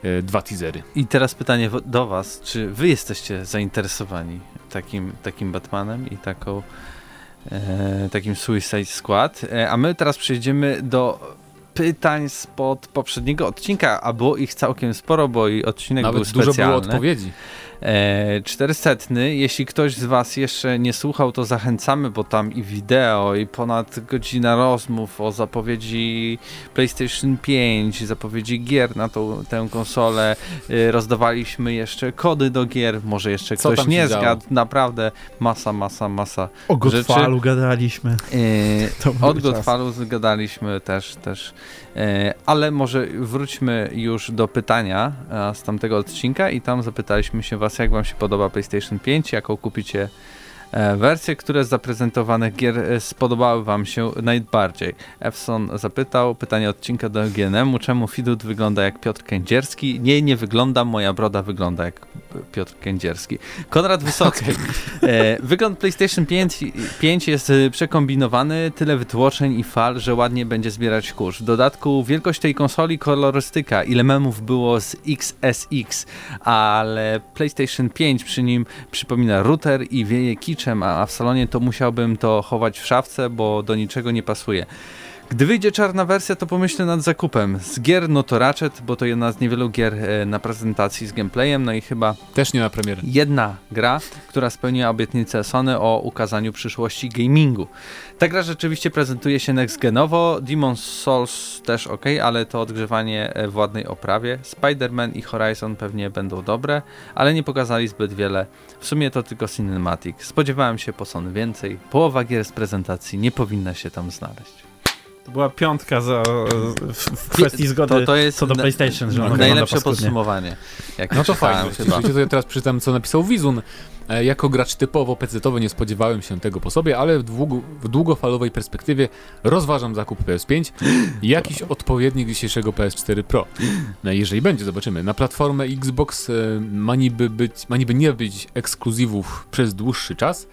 e, dwa teasery. I teraz pytanie do was, czy wy jesteście zainteresowani takim, takim Batmanem i taką e, takim Suicide Squad? E, a my teraz przejdziemy do pytań spod poprzedniego odcinka, a było ich całkiem sporo, bo i odcinek był Nawet dużo specjalny. było odpowiedzi. E, 400. Jeśli ktoś z Was jeszcze nie słuchał, to zachęcamy, bo tam i wideo, i ponad godzina rozmów o zapowiedzi PlayStation 5, zapowiedzi gier na tą, tę konsolę. E, rozdawaliśmy jeszcze kody do gier, może jeszcze Co ktoś nie zgadł. Naprawdę masa, masa, masa. O Godfalu gadaliśmy. E, To od. Godfalu zgadaliśmy też, też. E, ale może wróćmy już do pytania z tamtego odcinka i tam zapytaliśmy się was, jak wam się podoba PlayStation 5, jaką kupicie e, wersję, które z zaprezentowanych gier e, spodobały wam się najbardziej. Epson zapytał, pytanie odcinka do GNM-u, czemu Fidut wygląda jak Piotr Kędzierski? Nie, nie wygląda, moja broda wygląda jak Piotr Kędzierski. Konrad Wysocki. E, wygląd PlayStation 5, 5 jest przekombinowany, tyle wytłoczeń i fal, że ładnie będzie zbierać kurz. W dodatku wielkość tej konsoli, kolorystyka, ile memów było z XSX, ale PlayStation 5 przy nim przypomina router i wieje a w salonie to musiałbym to chować w szafce, bo do niczego nie pasuje. Gdy wyjdzie czarna wersja, to pomyślę nad zakupem. Z gier no to Ratchet, bo to jedna z niewielu gier e, na prezentacji z gameplayem, no i chyba Też nie na premierę. jedna gra, która spełniła obietnicę Sony o ukazaniu przyszłości gamingu. Ta gra rzeczywiście prezentuje się next-genowo, Demon's Souls też ok, ale to odgrzewanie e, w ładnej oprawie. Spider-Man i Horizon pewnie będą dobre, ale nie pokazali zbyt wiele. W sumie to tylko Cinematic. Spodziewałem się po Sony więcej. Połowa gier z prezentacji nie powinna się tam znaleźć. To była piątka za, w, w kwestii zgody To, to jest co do na- PlayStation, że najlepsze podsumowanie. Jak No to fajnie. chyba. Ja teraz przeczytam, co napisał Wizun. E, Jako gracz typowo pecetowy nie spodziewałem się tego po sobie, ale w, długo, w długofalowej perspektywie rozważam zakup PS5 i jakiś odpowiednik dzisiejszego PS4 Pro. No, jeżeli będzie, zobaczymy. Na platformę Xbox e, ma niby, być, ma niby nie być ekskluzywów przez dłuższy czas,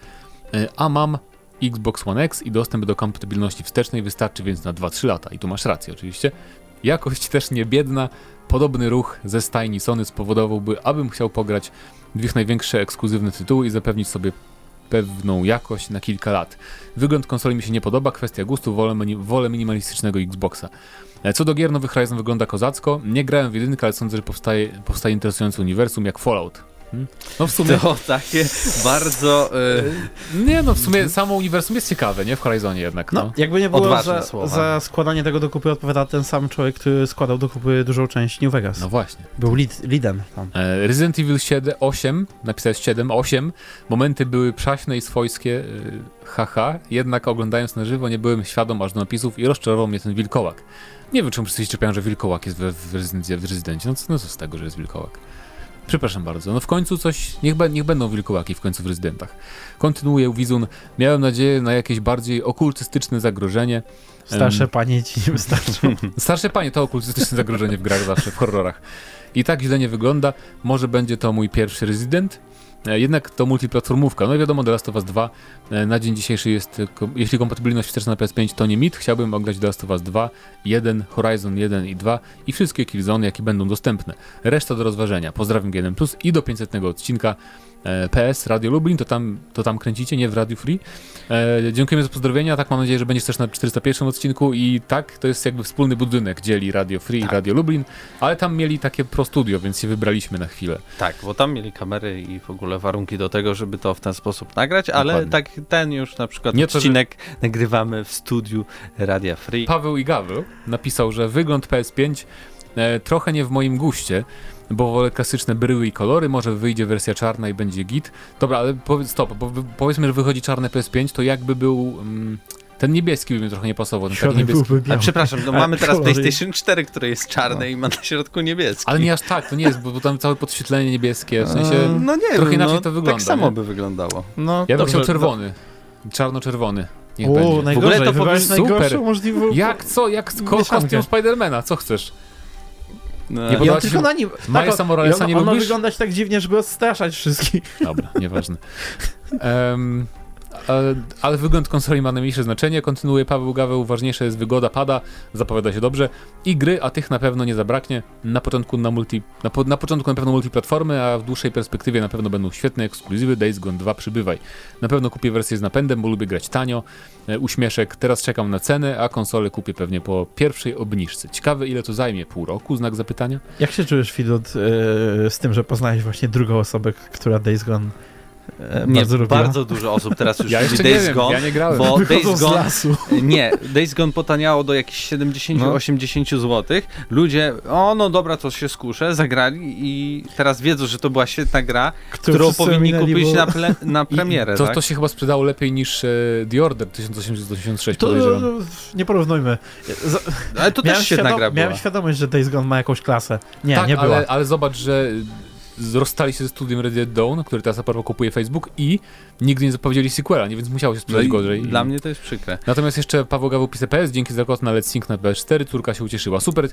e, a mam Xbox One X i dostęp do kompatybilności wstecznej wystarczy więc na 2-3 lata. I tu masz rację oczywiście. Jakość też nie biedna. Podobny ruch ze stajni Sony spowodowałby, abym chciał pograć w ich największe ekskluzywne tytuły i zapewnić sobie pewną jakość na kilka lat. Wygląd konsoli mi się nie podoba, kwestia gustu, wolę, mini- wolę minimalistycznego Xboxa. E, Co do gier, nowy Horizon wygląda kozacko. Nie grałem w jedynkę, ale sądzę, że powstaje, powstaje interesujący uniwersum jak Fallout. No w sumie... To takie bardzo... y, Nie no, w sumie samo uniwersum jest ciekawe, nie? W Horizonie jednak, no. No, jakby nie było, Odważne za, słowa. za składanie tego do kupy odpowiada ten sam człowiek, który składał do kupy dużą część New Vegas. No właśnie. Był lead, leadem tam. E, Resident Evil 7, 8, napisałeś 7, 8, momenty były przaśne i swojskie, e, haha, jednak oglądając na żywo nie byłem świadom aż do napisów i rozczarował mnie ten wilkołak. Nie wiem, czemu wszyscy się czepiają, że wilkołak jest w, w rezydencie. No co, no co z tego, że jest wilkołak? Przepraszam bardzo. No w końcu coś, niech, niech będą wilkołaki w końcu w rezydentach. Kontynuuje Wizun. Miałem nadzieję na jakieś bardziej okultystyczne zagrożenie. Starsze Em, panie ci nie wystarczą. Starsze panie to okultystyczne zagrożenie w grach zawsze, w horrorach. I tak źle nie wygląda. Może będzie to mój pierwszy rezydent. E, Jednak to multiplatformówka. No i wiadomo, The Last of Us 2 e, na dzień dzisiejszy jest, jeśli kompatybilność wsteczna na PS5 to nie mit, chciałbym ograć The Last of Us 2, 1, Horizon 1 i 2 i wszystkie Killzone, jakie będą dostępne. Reszta do rozważenia. Pozdrawiam G1+, i do 500 odcinka PS Radio Lublin, to tam, to tam kręcicie, nie w Radio Free. E, dziękujemy za pozdrowienia, tak mam nadzieję, że będziesz też na 401 odcinku i tak, to jest jakby wspólny budynek, dzieli Radio Free Tak. i Radio Lublin, ale tam mieli takie pro studio, więc się wybraliśmy na chwilę. Tak, bo tam mieli kamery i w ogóle warunki do tego, żeby to w ten sposób nagrać, ale Dokładnie. tak ten już na przykład Nie to, że- odcinek nagrywamy w studiu Radia Free. Paweł i Gaweł napisał, że wygląd PS5 e, trochę nie w moim guście, bo wolę klasyczne bryły i kolory, może wyjdzie wersja czarna i będzie git. Dobra, ale powiedz, stop, bo powiedzmy, że wychodzi czarne PS5, to jakby był... Mm, ten niebieski by mi trochę nie pasował, ten taki niebieski. przepraszam, no mamy teraz PlayStation 4, które jest czarne No. i ma na środku niebieski. Ale nie aż tak, to nie jest, bo, bo tam całe podświetlenie niebieskie, w sensie... Eee, no nie trochę wiem, inaczej no, to wygląda, Tak samo nie? by wyglądało. No, Ja bym chciał czerwony. Czarno-czerwony. Niech O, będzie. najgorzej, W ogóle to super. możliwą... Jak, co, jak ko- kostium Spidermana, co chcesz? No, Nie I on tylko na nim... Milesa tak, Moralesa on, nie lubisz? wyglądać tak dziwnie, żeby odstraszać wszystkich. Dobra, nieważne. Em, e, ale wygląd konsoli ma najmniejsze znaczenie. Kontynuuje Paweł Gaweł. Ważniejsza jest wygoda pada, zapowiada się dobrze. I gry, a tych na pewno nie zabraknie. Na początku na, multi, na, po, na początku na pewno multiplatformy, a w dłuższej perspektywie na pewno będą świetne ekskluzywy. Days Gone 2 przybywaj. Na pewno kupię wersję z napędem, bo lubię grać tanio. E, uśmieszek, teraz czekam na cenę, a konsolę kupię pewnie po pierwszej obniżce. Ciekawe ile to zajmie, pół roku? Znak zapytania? Jak się czujesz, Filot, e, z tym, że poznałeś właśnie drugą osobę, która Days Gone nie, bardzo bardzo dużo osób teraz już Ja jeszcze Days nie wiem, Gone, ja nie grałem. bo Wychodzą Days z Gone lasu. Nie, Days Gone potaniało do jakichś 70-80 zł. Ludzie, o no dobra, to się skuszę, zagrali i teraz wiedzą, że to była świetna gra, którą wszyscy powinni kupić bo- na, ple, na I premierę, to, tak? to się chyba sprzedało lepiej niż e, The Order 1886 To, to, nie porównujmy. Za, Ale to miałem, też świetna gra była. miałem świadomość, że Days Gone ma jakąś klasę. Nie, tak, nie była. ale, ale zobacz, że rozstali się ze studiem Red Dead Dawn, który teraz a propos kupuje Facebook i nigdy nie zapowiedzieli sequela, nie? więc musiało się No sprzedać i gorzej. Dla mnie to jest przykre. Natomiast jeszcze Paweł Gaweł pisze PS, dzięki za kod na Let's Sync na PS4, córka się ucieszyła. Super,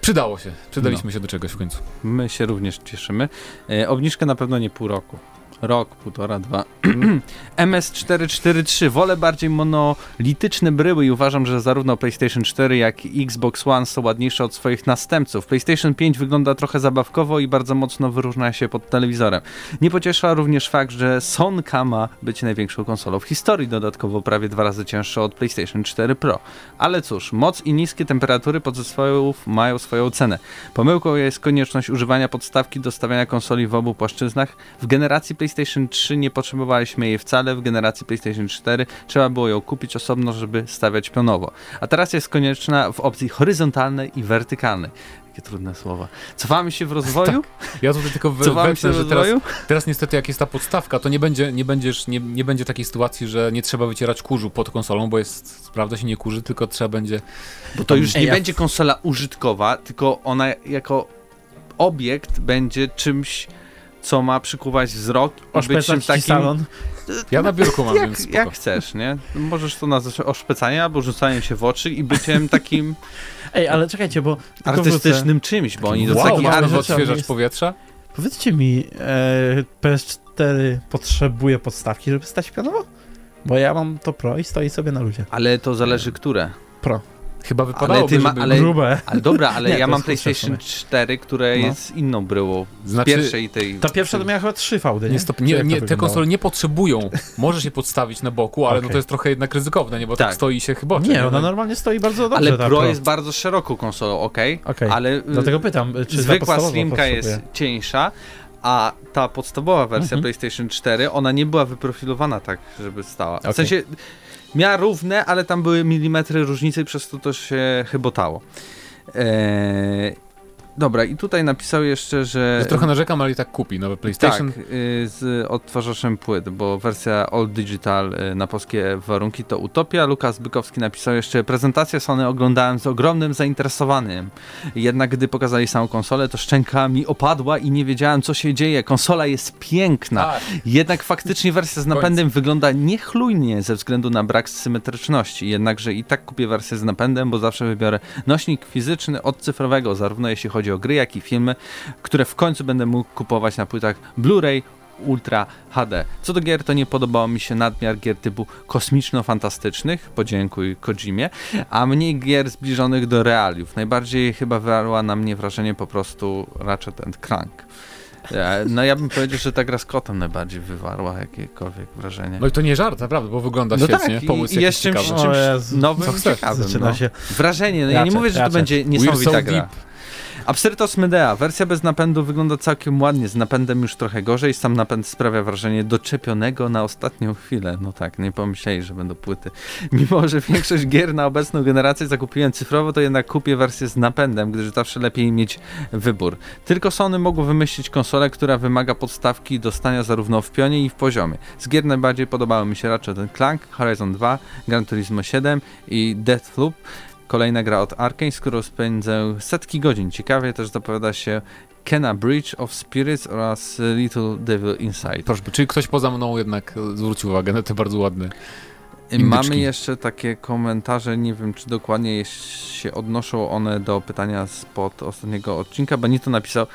przydało się, przydaliśmy się do czegoś w końcu. My się również cieszymy. E, obniżkę na pewno nie pół roku. Rok, półtora, dwa. MS443. Wolę bardziej monolityczne bryły i uważam, że zarówno PlayStation 4 jak i Xbox One są ładniejsze od swoich następców. PlayStation 5 wygląda trochę zabawkowo i bardzo mocno wyróżnia się pod telewizorem. Nie pociesza również fakt, że Sonka ma być największą konsolą w historii, dodatkowo prawie dwa razy cięższą od PlayStation 4 Pro. Ale cóż, moc i niskie temperatury podzespołów mają swoją cenę. Pomyłką jest konieczność używania podstawki do stawiania konsoli w obu płaszczyznach. W generacji PlayStation 3 nie potrzebowaliśmy jej wcale, w generacji PlayStation 4 trzeba było ją kupić osobno, żeby stawiać pionowo. A teraz jest konieczna w opcji horyzontalnej i wertykalnej. Jakie trudne słowa. Cofamy się w rozwoju? Ja tutaj tylko Cofamy się w że teraz, rozwoju? teraz niestety jak jest ta podstawka, to nie będzie, nie, będziesz, nie, nie będzie takiej sytuacji, że nie trzeba wycierać kurzu pod konsolą, bo jest, sprawdza się nie kurzy, tylko trzeba będzie... Bo to już nie będzie konsola użytkowa, tylko ona jako obiekt będzie czymś, co ma przykuwać wzrok i być czymś ci takim salon. Ja na biurku mam, więc jak, spoko. jak chcesz, nie? Możesz to nazwać oszpecaniem albo rzucaniem się w oczy i byciem takim Ej, ale czekajcie, bo tylko wrócę. artystycznym czymś, bo oni do Wow, takich mamy art... rzeczy- odświeżacz jest- powietrza? Powiedzcie mi, e, PS4 potrzebuje podstawki, żeby stać pionowo? Bo ja mam to Pro i stoi sobie na ludzie. Ale to zależy które. Pro. Chyba wypadałoby, ty ma- żeby... ale- Grube. Ale dobra, ale Nie, ja mam PlayStation sumie. 4, które No. jest inną bryłą. Z Znaczy, pierwszej tej... Ta pierwsza to miała chyba trzy fałdy, nie? Nie, stop, nie, te konsole nie potrzebują. Możesz je podstawić na boku, ale no Okej. to jest trochę jednak ryzykowne, nie? Bo tak, Tak. stoi się chyba. Nie, ona normalnie stoi bardzo dobrze. Ale ta Pro jest bardzo szeroką konsolą, ok? Okej. Ale y, Dlatego pytam, czy zwykła Slimka jest cieńsza, A ta podstawowa wersja Mhm. PlayStation 4, ona nie była wyprofilowana tak, żeby stała. W Okej. sensie miała równe, ale tam były milimetry różnicy, przez to to się chybotało. Eee, dobra, i tutaj napisał jeszcze, że... Że trochę narzekam, ale i tak kupi nowe PlayStation. Tak, y, z odtwarzaczem płyt, bo wersja All Digital y, na polskie warunki to utopia. Lukas Bykowski napisał jeszcze, prezentację Sony oglądałem z ogromnym zainteresowaniem. Jednak gdy pokazali samą konsolę, to szczęka mi opadła i nie wiedziałem, co się dzieje. Konsola jest piękna. Tak. Jednak faktycznie wersja z napędem wygląda niechlujnie ze względu na brak symetryczności. Jednakże i tak kupię wersję z napędem, bo zawsze wybiorę nośnik fizyczny od cyfrowego, zarówno jeśli chodzi o gry, jak i filmy, które w końcu będę mógł kupować na płytach Blu-ray Ultra HD. Co do gier, to nie podobało mi się nadmiar gier typu kosmiczno-fantastycznych, podziękuj Kojimie, a mniej gier zbliżonych do realiów. Najbardziej chyba wywarła na mnie wrażenie po prostu Ratchet and Clank. E, No ja bym powiedział, że ta gra z kotem najbardziej wywarła jakiekolwiek wrażenie. No i to nie żart, naprawdę, bo wygląda No świetnie. tak, i- Pomysł i jest czymś- ciekawy. czymś nowym ciekawym. No. się. Wrażenie, no ja nie mówię, że to będzie We're niesamowita so gra. deep. Absyrtos Medea. Wersja bez napędu wygląda całkiem ładnie, z napędem już trochę gorzej. Sam napęd sprawia wrażenie doczepionego na ostatnią chwilę. No tak, nie pomyśleli, że będą płyty. Mimo, że większość gier na obecną generację zakupiłem cyfrowo, to jednak kupię wersję z napędem, gdyż zawsze lepiej mieć wybór. Tylko Sony mogło wymyślić konsolę, która wymaga podstawki do stania zarówno w pionie i w poziomie. Z gier najbardziej podobały mi się Ratchet Clank, Horizon 2, Gran Turismo 7 i Deathloop. Kolejna gra od Arkane, z którą spędzę setki godzin. Ciekawie też zapowiada się Kena Bridge of Spirits oraz Little Devil Inside. Proszę, czyli ktoś poza mną jednak zwrócił uwagę na te bardzo ładne. Mamy Indyczki. jeszcze takie komentarze, nie wiem czy dokładnie się odnoszą one do pytania spod ostatniego odcinka. Benito napisał,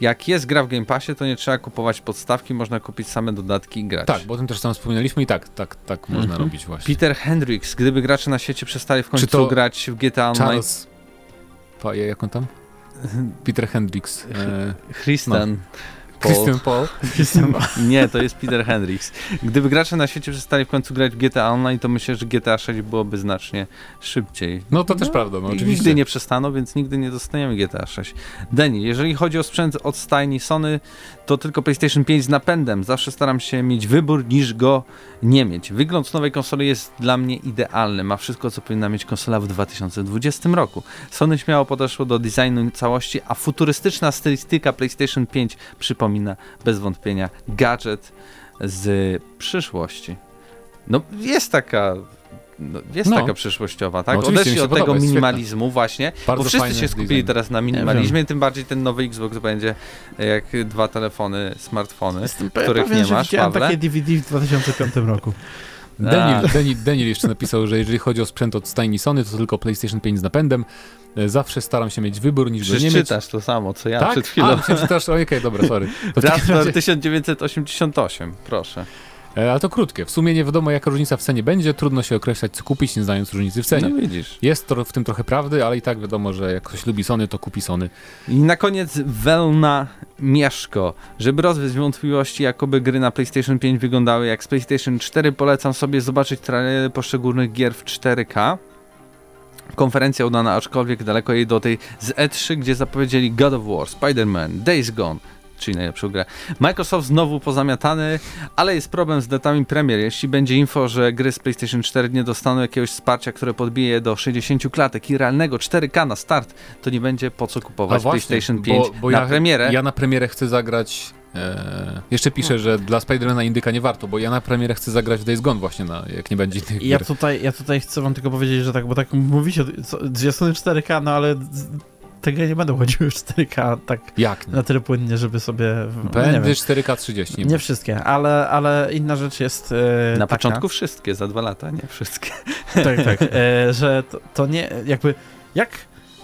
jak jest gra w Game Passie, to nie trzeba kupować podstawki, można kupić same dodatki i grać. Tak, bo o tym też sam wspominaliśmy i tak, tak, tak można Mhm. robić właśnie. Peter Hendricks, gdyby gracze na świecie przestali w końcu to grać w GTA Online, Charles... Pa, jak on tam? Peter Hendricks. E, Christian Paul. Christian Paul. Nie, to jest Peter Hendricks. Gdyby gracze na świecie przestali w końcu grać w GTA Online, to myślę, że GTA 6 byłoby znacznie szybciej. No to też prawda, no I oczywiście. Nigdy nie przestaną, więc nigdy nie dostaniemy GTA 6. Deni, jeżeli chodzi o sprzęt od stajni Sony, to tylko PlayStation 5 z napędem. Zawsze staram się mieć wybór, niż go nie mieć. Wygląd nowej konsoli jest dla mnie idealny. Ma wszystko, co powinna mieć konsola w 2020 roku. Sony śmiało podeszło do designu całości, a futurystyczna stylistyka PlayStation 5 przypomina bez wątpienia gadżet z przyszłości. No, jest taka... No, jest No. taka przyszłościowa, tak? No, Odeszli od tego minimalizmu właśnie, Bardzo bo wszyscy się skupili design. teraz na minimalizmie, tym bardziej ten nowy Xbox będzie jak dwa telefony, smartfony. Jestem których pewien, nie że masz, widziałem Pawle? takie DVD w 2005 roku. Daniel, Daniel, Daniel jeszcze napisał, że jeżeli chodzi o sprzęt od stajni Sony, to tylko PlayStation 5 z napędem. E, Zawsze staram się mieć wybór, niż go nie mieć. Przeczytasz to samo, co ja tak? przed chwilą. A, przeczytasz, okej, dobra, sorry. To w takim Raptor razie- 1988, proszę. E, Ale to krótkie. W sumie nie wiadomo, jaka różnica w cenie będzie. Trudno się określać, co kupić, nie znając różnicy w cenie. No widzisz. Jest to, w tym trochę prawdy, ale i tak wiadomo, że jak ktoś lubi Sony, to kupi Sony. I na koniec Welna Mieszko. Żeby rozwiać wątpliwości, jakoby gry na PlayStation 5 wyglądały jak z PlayStation 4, polecam sobie zobaczyć trailery poszczególnych gier w 4K. Konferencja udana, aczkolwiek daleko jej do tej z E3, gdzie zapowiedzieli God of War, Spider-Man, Days Gone, czyli najlepszą grę. Microsoft znowu pozamiatany, ale jest problem z datami premier. Jeśli będzie info, że gry z PlayStation 4 nie dostaną jakiegoś wsparcia, które podbije do 60 klatek i realnego 4K na start, to nie będzie po co kupować PlayStation 5 na ja, premierę. Ja na premierę chcę zagrać. E, jeszcze piszę, że dla Spidermana Indyka nie warto, bo ja na premierę chcę zagrać w Days Gone właśnie, na, jak nie będzie tych ja gier. tutaj, ja tutaj chcę wam tylko powiedzieć, że tak, bo tak mówicie, co- dwie strony 4K, no ale te gry nie będą chodziły w 4K tak Jak nie? na tyle płynnie, żeby sobie... No, Będę wiem. 4K 30. Nie, nie nie wszystkie, ale, ale inna rzecz jest e, Na taka, początku wszystkie, za dwa lata, nie wszystkie. Tak, tak, e, że to, to nie, jakby, jak,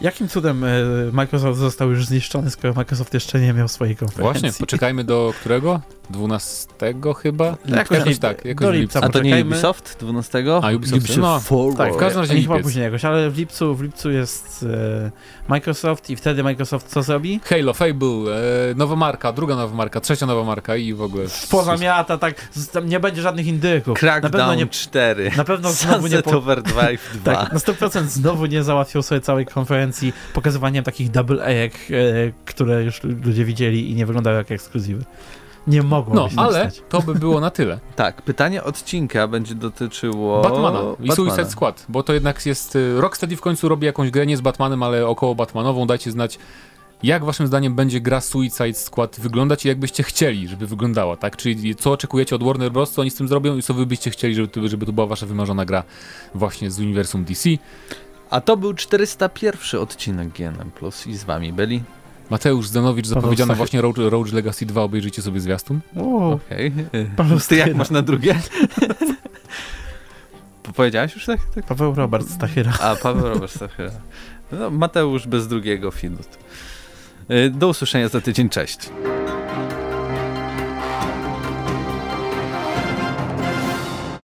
jakim cudem e, Microsoft został już zniszczony, skoro Microsoft jeszcze nie miał swojej konferencji? Właśnie, poczekajmy do którego? 12 chyba? Jakoś, Jakoś tak, jakoś do lipca. A to nie. Ubisoft 12? A Ubisoft, no, Forward. Tak, w każdym razie nie chyba później jakoś, ale w lipcu, w lipcu jest e, Microsoft i wtedy Microsoft co zrobi? Halo, Fable, e, nowa marka, druga nowa marka, trzecia nowa marka i w ogóle... Pozamiata, tak, z- tam nie będzie żadnych indyków. na pewno Crackdown nie, 4. na pewno znowu nie Sunset po, Overdrive 2. tak, na 100% znowu nie załatwią sobie całej konferencji konferencji pokazywaniem takich double A-ek, e, które już ludzie widzieli i nie wyglądały jak ekskluzywy. Nie mogło No, tak ale stać. to by było na tyle. Tak, pytanie odcinka będzie dotyczyło... Batmana i Batmana. Suicide Squad, bo to jednak jest... y, Rocksteady w końcu robi jakąś grę nie z Batmanem, ale około Batmanową. Dajcie znać, jak waszym zdaniem będzie gra Suicide Squad wyglądać i jakbyście chcieli, żeby wyglądała, tak? Czyli co oczekujecie od Warner Bros., co oni z tym zrobią i co wy byście chcieli, żeby, to- żeby to była wasza wymarzona gra właśnie z uniwersum DC. A to był 401 odcinek GNM+, i z wami byli. Mateusz Zdanowicz, zapowiedziano właśnie Rogue, Rogue Legacy 2, obejrzyjcie sobie zwiastun. O, Okej. Paweł Ty jak masz na drugie? Po- Powiedziałeś już tak? tak? Paweł Robert Stachyra. A, Paweł Robert Stachyra. No, Mateusz bez drugiego Finut. Y, Do usłyszenia za tydzień, cześć.